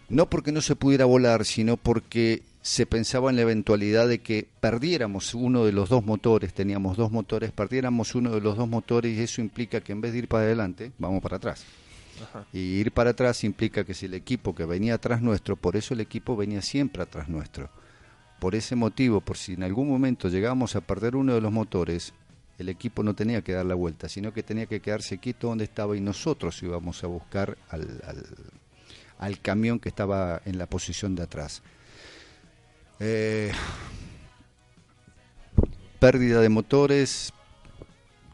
No porque no se pudiera volar, sino porque se pensaba en la eventualidad de que perdiéramos uno de los dos motores, teníamos dos motores, perdiéramos uno de los dos motores y eso implica que en vez de ir para adelante, vamos para atrás. Y ir para atrás implica que si el equipo que venía atrás nuestro, por eso el equipo venía siempre atrás nuestro. Por ese motivo, por si en algún momento llegábamos a perder uno de los motores, el equipo no tenía que dar la vuelta, sino que tenía que quedarse quieto donde estaba y nosotros íbamos a buscar al, al, al camión que estaba en la posición de atrás. Eh, pérdida de motores,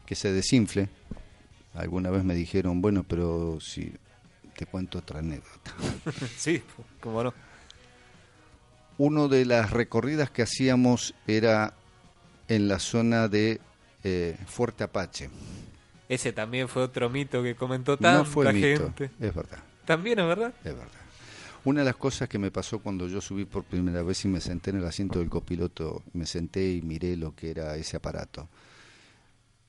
que se desinfle. Alguna vez me dijeron, bueno, pero si te cuento otra anécdota. (laughs) sí, cómo no. Una de las recorridas que hacíamos era en la zona de eh, Fuerte Apache. Ese también fue otro mito que comentó tanta no fue mito, es verdad. También es verdad. Es verdad. Una de las cosas que me pasó cuando yo subí por primera vez y me senté en el asiento del copiloto, me senté y miré lo que era ese aparato.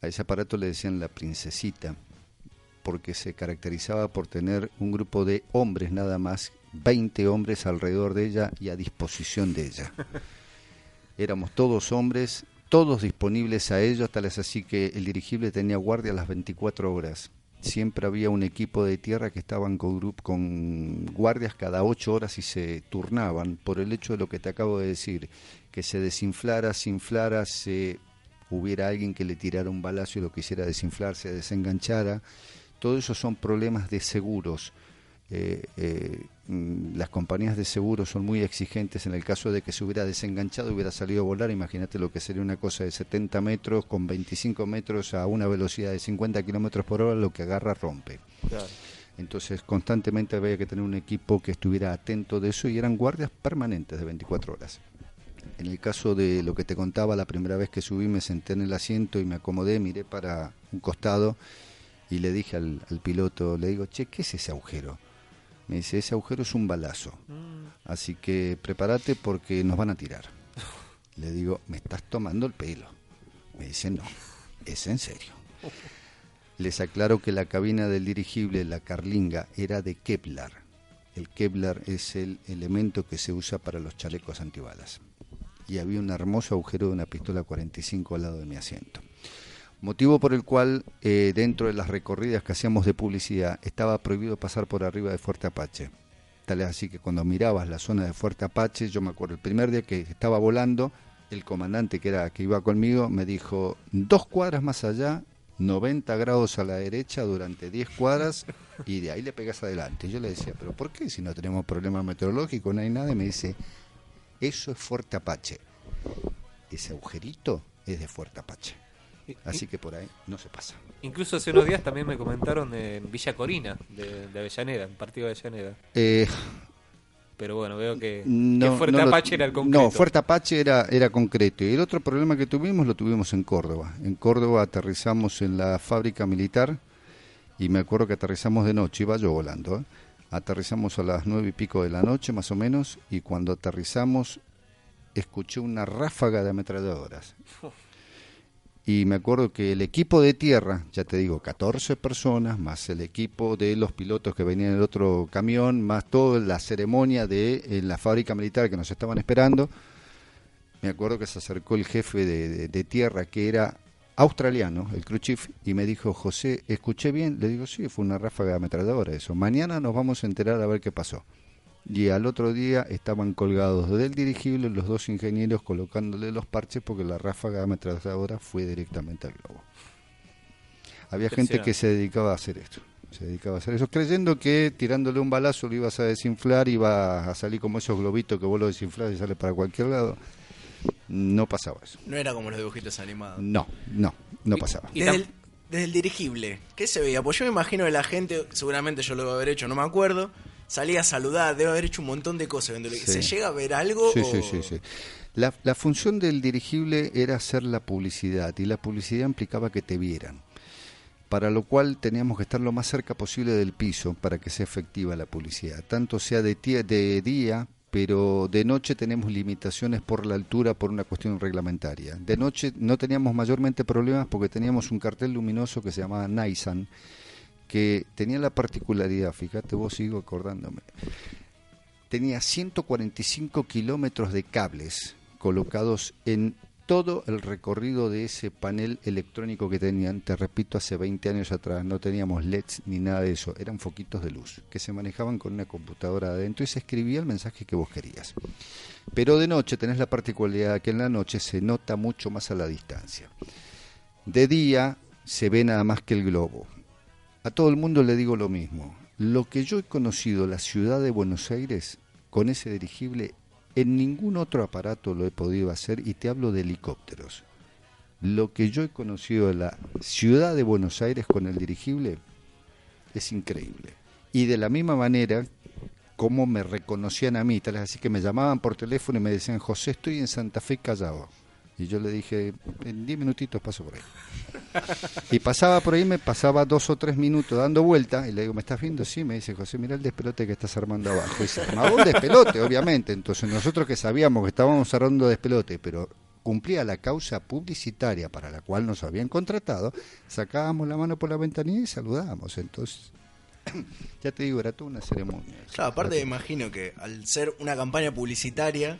A ese aparato le decían la princesita, porque se caracterizaba por tener un grupo de hombres nada más, 20 hombres alrededor de ella y a disposición de ella. (laughs) Éramos todos hombres, todos disponibles a ellos, tal es así que el dirigible tenía guardia a las 24 horas siempre había un equipo de tierra que estaban con, con guardias cada ocho horas y se turnaban por el hecho de lo que te acabo de decir, que se desinflara, se inflara, se hubiera alguien que le tirara un balazo y lo quisiera desinflar, se desenganchara. Todo eso son problemas de seguros. Eh, eh, las compañías de seguros son muy exigentes en el caso de que se hubiera desenganchado y hubiera salido a volar. Imagínate lo que sería una cosa de 70 metros con 25 metros a una velocidad de 50 kilómetros por hora, lo que agarra rompe. Claro. Entonces, constantemente había que tener un equipo que estuviera atento de eso y eran guardias permanentes de 24 horas. En el caso de lo que te contaba, la primera vez que subí me senté en el asiento y me acomodé, miré para un costado y le dije al, al piloto, le digo, che, ¿qué es ese agujero? Me dice, ese agujero es un balazo. Así que prepárate porque nos van a tirar. Le digo, me estás tomando el pelo. Me dice, no, es en serio. Les aclaro que la cabina del dirigible, la Carlinga, era de Kevlar. El Kevlar es el elemento que se usa para los chalecos antibalas. Y había un hermoso agujero de una pistola 45 al lado de mi asiento. Motivo por el cual eh, dentro de las recorridas que hacíamos de publicidad estaba prohibido pasar por arriba de Fuerte Apache. Tal es así que cuando mirabas la zona de Fuerte Apache, yo me acuerdo el primer día que estaba volando, el comandante que era que iba conmigo me dijo, dos cuadras más allá, 90 grados a la derecha durante 10 cuadras y de ahí le pegas adelante. Yo le decía, pero ¿por qué si no tenemos problemas meteorológicos, no hay nada? Me dice, eso es Fuerte Apache. Ese agujerito es de Fuerte Apache. Así que por ahí no se pasa. Incluso hace unos días también me comentaron en Villa Corina, de, de Avellaneda, en partido de Avellaneda. Eh, Pero bueno, veo que, no, que Fuerte no lo- Apache era el concreto. No, Fuerte Apache era, era concreto. Y el otro problema que tuvimos lo tuvimos en Córdoba. En Córdoba aterrizamos en la fábrica militar y me acuerdo que aterrizamos de noche, iba yo volando. ¿eh? Aterrizamos a las nueve y pico de la noche más o menos y cuando aterrizamos escuché una ráfaga de ametralladoras. (laughs) Y me acuerdo que el equipo de tierra, ya te digo, 14 personas, más el equipo de los pilotos que venían en el otro camión, más toda la ceremonia de la fábrica militar que nos estaban esperando, me acuerdo que se acercó el jefe de, de- tierra, que era australiano, el crew chief, y me dijo, José, ¿escuché bien? Le digo, sí, fue una ráfaga ametralladora eso. Mañana nos vamos a enterar a ver qué pasó. Y al otro día estaban colgados del dirigible los dos ingenieros colocándole los parches porque la ráfaga ametralladora fue directamente al globo. Había gente que se dedicaba a hacer esto. Se dedicaba a hacer eso, creyendo que tirándole un balazo lo ibas a desinflar, iba a salir como esos globitos que vos lo desinflás y sale para cualquier lado. No pasaba eso. No era como los dibujitos animados. No, no, no pasaba. Desde el, desde el dirigible, ¿qué se veía? Pues yo me imagino que la gente, seguramente yo lo debo haber hecho, no me acuerdo, salía a saludar, debe haber hecho un montón de cosas. Sí. ¿Se llega a ver algo? Sí, o- sí, sí, sí. La, la función del dirigible era hacer la publicidad y la publicidad implicaba que te vieran. Para lo cual teníamos que estar lo más cerca posible del piso para que sea efectiva la publicidad. Tanto sea de, de día, pero de noche tenemos limitaciones por la altura por una cuestión reglamentaria. De noche no teníamos mayormente problemas porque teníamos un cartel luminoso que se llamaba Naisan, que tenía la particularidad, fíjate vos sigo acordándome, tenía 145 kilómetros de cables colocados en todo el recorrido de ese panel electrónico que tenían, te repito, hace 20 años atrás no teníamos LEDs ni nada de eso, eran foquitos de luz que se manejaban con una computadora adentro y se escribía el mensaje que vos querías. Pero de noche tenés la particularidad que en la noche se nota mucho más a la distancia. De día se ve nada más que el globo. A todo el mundo le digo lo mismo. Lo que yo he conocido la ciudad de Buenos Aires con ese dirigible, en ningún otro aparato lo he podido hacer y te hablo de helicópteros. Lo que yo he conocido la ciudad de Buenos Aires con el dirigible es increíble. Y de la misma manera como me reconocían a mí, tal así que me llamaban por teléfono y me decían, José, estoy en Santa Fe Callao. Y yo le dije, en 10 minutitos paso por ahí. Y pasaba por ahí, me pasaba dos o tres minutos dando vuelta, y le digo, ¿me estás viendo? Sí, me dice, José, mira el despelote que estás armando abajo. Y se armaba un despelote, obviamente. Entonces nosotros que sabíamos que estábamos armando despelote, pero cumplía la causa publicitaria para la cual nos habían contratado, sacábamos la mano por la ventanilla y saludábamos. Entonces, (clears throat) ya te digo, era toda una ceremonia. Claro, aparte imagino que al ser una campaña publicitaria,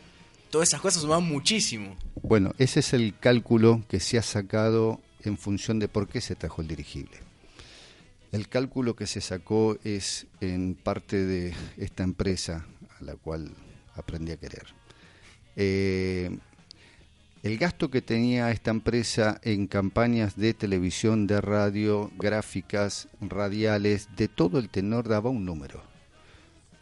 todas esas cosas suman muchísimo. Bueno, ese es el cálculo que se ha sacado en función de por qué se trajo el dirigible. El cálculo que se sacó es en parte de esta empresa a la cual aprendí a querer. Eh, el gasto que tenía esta empresa en campañas de televisión, de radio, gráficas, radiales, de todo el tenor daba un número.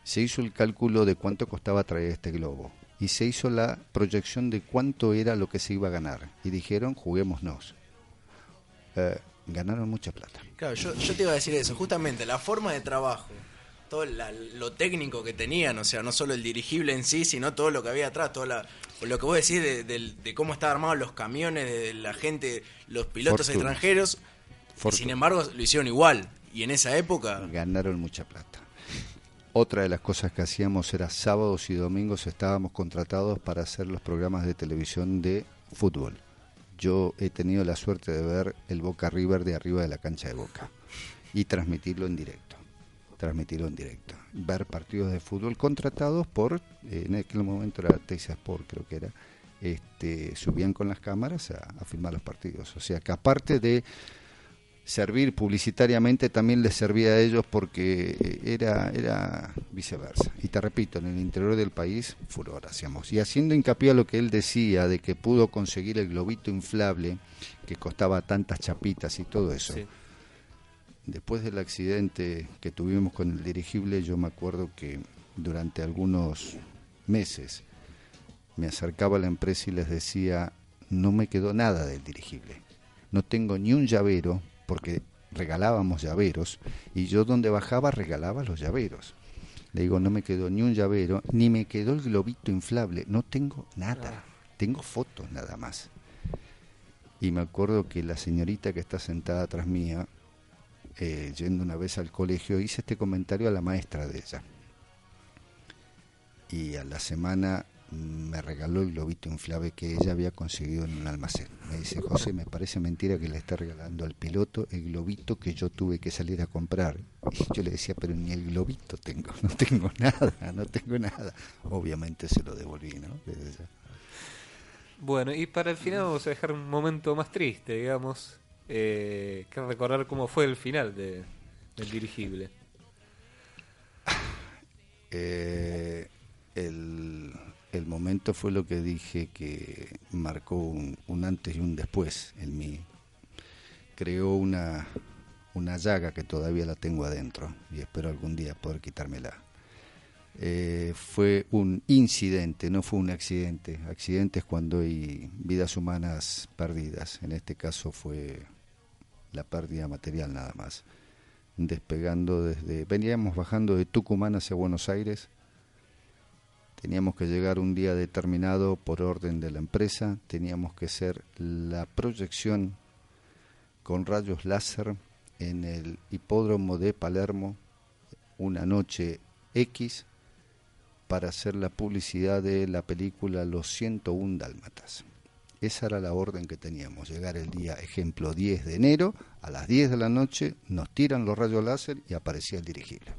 Se hizo el cálculo de cuánto costaba traer este globo y se hizo la proyección de cuánto era lo que se iba a ganar. Y dijeron, juguémonos. Eh, ganaron mucha plata. Claro, yo, yo te iba a decir eso, justamente la forma de trabajo, todo la- lo técnico que tenían, o sea, no solo el dirigible en sí, sino todo lo que había atrás, todo la- lo que vos decís de, de cómo estaban armados los camiones, de la gente, los pilotos Fortuna. extranjeros, Fortuna. sin embargo lo hicieron igual. Y en esa época, Ganaron mucha plata. Otra de las cosas que hacíamos era sábados y domingos estábamos contratados para hacer los programas de televisión de fútbol. Yo he tenido la suerte de ver el Boca River de arriba de la cancha de Boca y transmitirlo en directo. Transmitirlo en directo. Ver partidos de fútbol contratados por, eh, en aquel momento era Texas Sport, creo que era, este, subían con las cámaras a, a filmar los partidos. O sea que aparte de servir publicitariamente también les servía a ellos porque eh, era era viceversa. Y te repito en el interior del país furor hacíamos. Y haciendo hincapié a lo que él decía de que pudo conseguir el globito inflable que costaba tantas chapitas y todo eso. Sí. después del accidente que tuvimos con el dirigible yo me acuerdo que durante algunos meses me acercaba a la empresa y les decía no me quedó nada del dirigible. No tengo ni un llavero porque regalábamos llaveros y yo donde bajaba regalaba los llaveros. Le digo, no me quedó ni un llavero, ni me quedó el globito inflable, no tengo nada, tengo fotos nada más. Y me acuerdo que la señorita que está sentada atrás mía, eh, yendo una vez al colegio, hice este comentario a la maestra de ella. Y a la semana me regaló el globito inflable que ella había conseguido en un almacén. Me dice, José, me parece mentira que le esté regalando al piloto el globito que yo tuve que salir a comprar. Y yo le decía, pero ni el globito tengo, (laughs) no tengo nada, no tengo nada. Obviamente se lo devolví, ¿no? Bueno, y para el final vamos a dejar un momento más triste, digamos, eh, que recordar cómo fue el final de, del dirigible. Eh, el, el momento fue lo que dije que marcó un, antes y un después en mí. Creó una, una llaga que todavía la tengo adentro y espero algún día poder quitármela. Eh, fue un incidente, no fue un accidente. Accidente es cuando hay vidas humanas perdidas. En este caso fue la pérdida material nada más. Despegando desde... Veníamos bajando de Tucumán hacia Buenos Aires. Teníamos que llegar un día determinado por orden de la empresa. Teníamos que hacer la proyección con rayos láser en el hipódromo de Palermo una noche X para hacer la publicidad de la película Los 101 Dálmatas. Esa era la orden que teníamos, llegar el día, ejemplo, 10 de enero, a las 10 de la noche, nos tiran los rayos láser y aparecía el dirigible.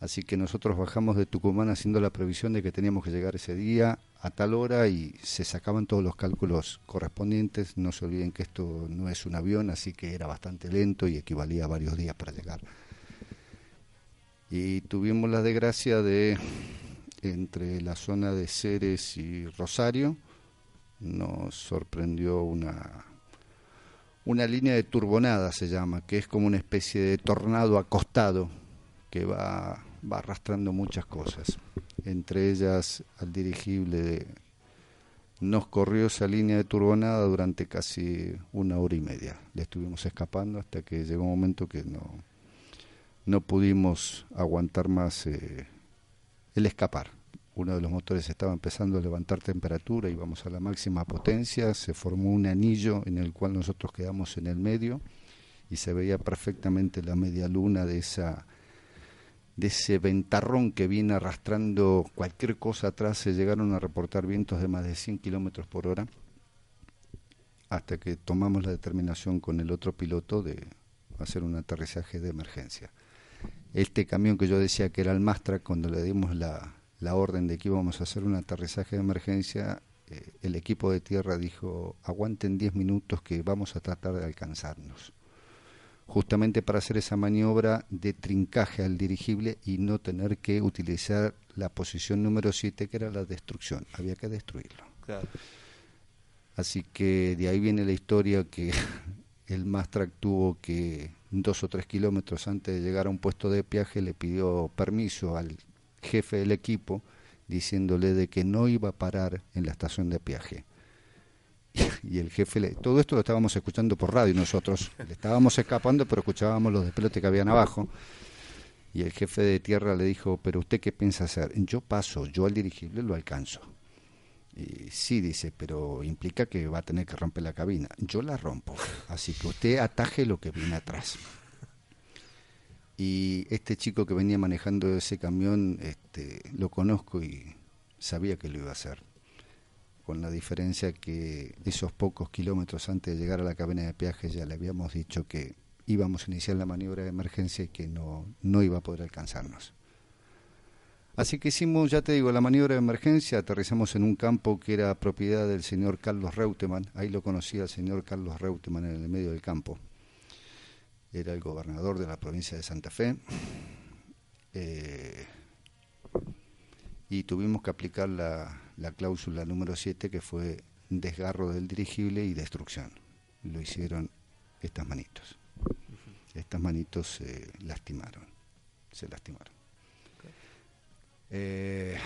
Así que nosotros bajamos de Tucumán haciendo la previsión de que teníamos que llegar ese día a tal hora y se sacaban todos los cálculos correspondientes. No se olviden que esto no es un avión, así que era bastante lento y equivalía a varios días para llegar. Y tuvimos la desgracia de, entre la zona de Ceres y Rosario, nos sorprendió una, una línea de turbonada, se llama, que es como una especie de tornado acostado que va, va arrastrando muchas cosas. Entre ellas, al dirigible nos corrió esa línea de turbonada durante casi una hora y media. Le estuvimos escapando hasta que llegó un momento que no, no pudimos aguantar más eh, el escapar. Uno de los motores estaba empezando a levantar temperatura, íbamos a la máxima potencia, se formó un anillo en el cual nosotros quedamos en el medio y se veía perfectamente la media luna de esa de ese ventarrón que viene arrastrando cualquier cosa atrás, se llegaron a reportar vientos de más de 100 kilómetros por hora, hasta que tomamos la determinación con el otro piloto de hacer un aterrizaje de emergencia. Este camión que yo decía que era el Mastra, cuando le dimos la, la orden de que íbamos a hacer un aterrizaje de emergencia, eh, el equipo de tierra dijo, aguanten 10 minutos que vamos a tratar de alcanzarnos justamente para hacer esa maniobra de trincaje al dirigible y no tener que utilizar la posición número 7 que era la destrucción, había que destruirlo. Claro. Así que de ahí viene la historia que (laughs) el Mastrack tuvo que dos o tres kilómetros antes de llegar a un puesto de peaje le pidió permiso al jefe del equipo diciéndole de que no iba a parar en la estación de peaje. (laughs) Y el jefe, le, todo esto lo estábamos escuchando por radio nosotros, le estábamos escapando pero escuchábamos los despelotes que habían abajo. Y el jefe de tierra le dijo, pero usted qué piensa hacer? Yo paso, yo al dirigible lo alcanzo. Y sí, dice, pero implica que va a tener que romper la cabina. Yo la rompo, así que usted ataje lo que viene atrás. Y este chico que venía manejando ese camión, este, lo conozco y sabía que lo iba a hacer. Con la diferencia que esos pocos kilómetros antes de llegar a la cabina de peaje ya le habíamos dicho que íbamos a iniciar la maniobra de emergencia y que no, no iba a poder alcanzarnos. Así que hicimos, ya te digo, la maniobra de emergencia, aterrizamos en un campo que era propiedad del señor Carlos Reutemann, ahí lo conocía el señor Carlos Reutemann en el medio del campo. Era el gobernador de la provincia de Santa Fe. Eh, y tuvimos que aplicar la, la cláusula número 7 que fue desgarro del dirigible y destrucción. Lo hicieron estas manitos. Estas manitos se lastimaron, se lastimaron. Eh,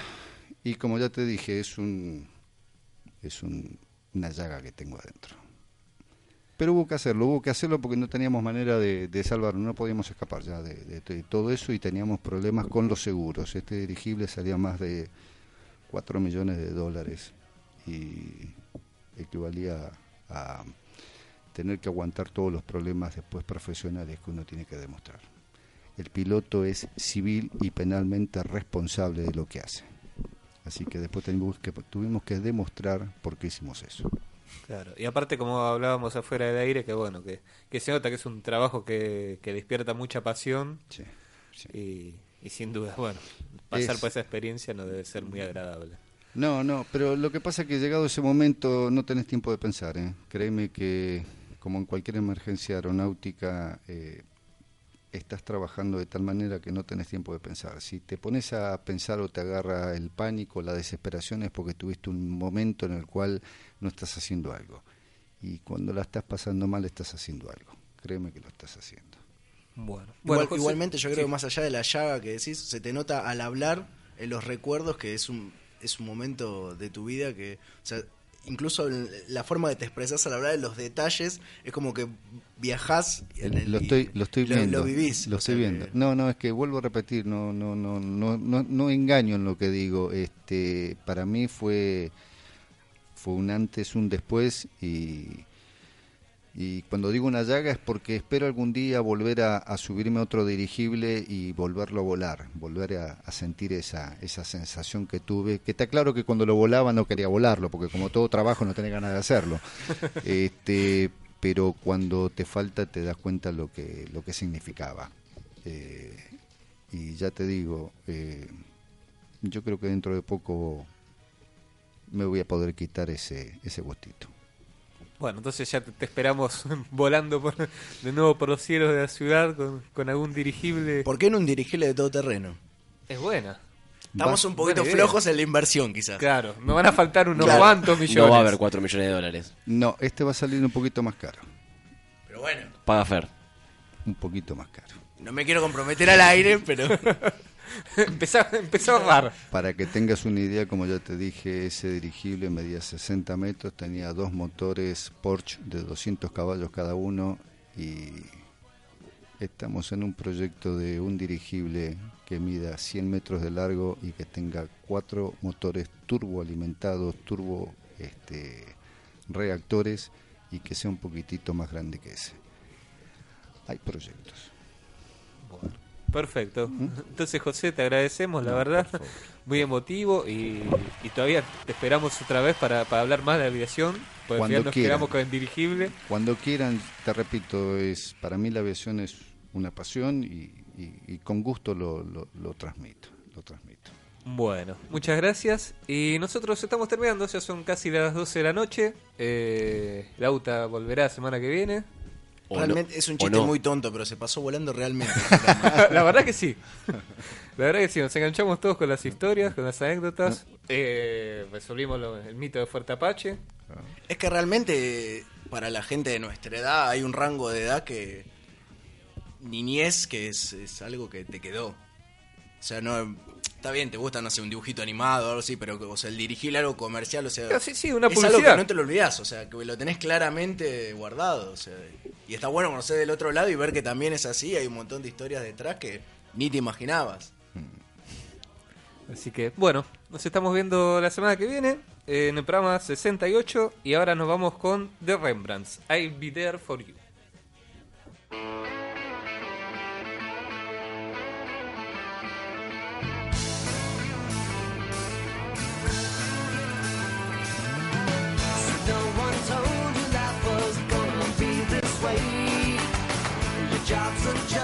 y como ya te dije, es un es un- una llaga que tengo adentro. Pero hubo que hacerlo, hubo que hacerlo porque no teníamos manera de, de salvarlo, no podíamos escapar ya de, de- de todo eso y teníamos problemas con los seguros. Este dirigible salía más de 4 millones de dólares y equivalía a tener que aguantar todos los problemas después profesionales que uno tiene que demostrar. El piloto es civil y penalmente responsable de lo que hace. Así que después tuvimos que, tuvimos que demostrar por qué hicimos eso. Claro, y aparte como hablábamos afuera del aire, que bueno, que, que se nota que es un trabajo que, que despierta mucha pasión Sí, Y, y sin duda, bueno, pasar Es- por esa experiencia no debe ser muy agradable. No, no, pero lo que pasa es que llegado ese momento no tenés tiempo de pensar. ¿eh? Créeme que como en cualquier emergencia aeronáutica eh, estás trabajando de tal manera que no tenés tiempo de pensar. Si te pones a pensar o te agarra el pánico, la desesperación es porque tuviste un momento en el cual no estás haciendo algo. Y cuando la estás pasando mal estás haciendo algo. Créeme que lo estás haciendo. Bueno, Igual- bueno José- igualmente yo creo sí. que más allá de la llaga que decís, se te nota al hablar en los recuerdos que es un, es un momento de tu vida que, o sea, incluso la forma que te expresas al hablar, en los detalles, es como que viajás en el- lo estoy lo estoy viendo Lo vivís. lo estoy sea viendo que- no no es que vuelvo a repetir no no no no no no engaño en lo que digo este para mí fue fue un antes un después y y cuando digo una llaga es porque espero algún día volver a, a subirme a otro dirigible y volverlo a volar, volver a, a sentir esa, esa sensación que tuve, que está claro que cuando lo volaba no quería volarlo, porque como todo trabajo no tenés ganas de hacerlo. (laughs) este, pero cuando te falta te das cuenta lo que, lo que significaba. Eh, y ya te digo, eh, yo creo que dentro de poco me voy a poder quitar ese, ese gustito. Bueno, entonces ya te, te esperamos (laughs) volando por- de nuevo por los cielos de la ciudad con, con algún dirigible. ¿Por qué en un dirigible de todo terreno? Es buena. Estamos un poquito Buena idea. flojos en la inversión, quizás. Claro, me van a faltar unos Claro. cuantos millones. No va a haber 4 millones de dólares. No, este va a salir un poquito más caro. Pero bueno, Paga Fer. Un poquito más caro. no me quiero comprometer al aire, pero (laughs) (laughs) empezá, empezá a ahorrar. Para que tengas una idea, como ya te dije, ese dirigible medía 60 metros, tenía dos motores Porsche de 200 caballos cada uno y estamos en un proyecto de un dirigible que mida 100 metros de largo y que tenga cuatro motores turboalimentados, turbo este, reactores y que sea un poquitito más grande que ese. Hay proyectos. Perfecto. Entonces, José, te agradecemos, la verdad. Muy emotivo y, y todavía te esperamos otra vez para, para hablar más de aviación. Porque al Cuando final nos quieran. quedamos con el dirigible. Cuando quieran, te repito, es para mí la aviación es una pasión y, y- y con gusto lo, lo- lo transmito, lo transmito. Bueno, muchas gracias. Y nosotros estamos terminando, ya son casi las 12 de la noche. Eh, Lauta volverá la semana que viene. O realmente no- es un chiste no. muy tonto, pero se pasó volando realmente. (laughs) la verdad que sí. (laughs) La verdad que sí, nos enganchamos todos con las historias, con las anécdotas. Eh, resolvimos lo- el mito de Fuerte Apache. Es que realmente para la gente de nuestra edad hay un rango de edad que niñez que es, es algo que te quedó. O sea, no está bien, te gusta no sé un dibujito animado o algo así, pero o sea, el dirigir algo comercial, o sea, Ah, sí, sí, una es algo publicidad. que no te lo olvidas, o sea, que lo tenés claramente guardado, o sea, y está bueno conocer del otro lado y ver que también es así, hay un montón de historias detrás que ni te imaginabas. Así que, bueno, nos estamos viendo la semana que viene eh, en el programa 68 y ahora nos vamos con The Rembrandts. I'll be there for you. jobs and jobs.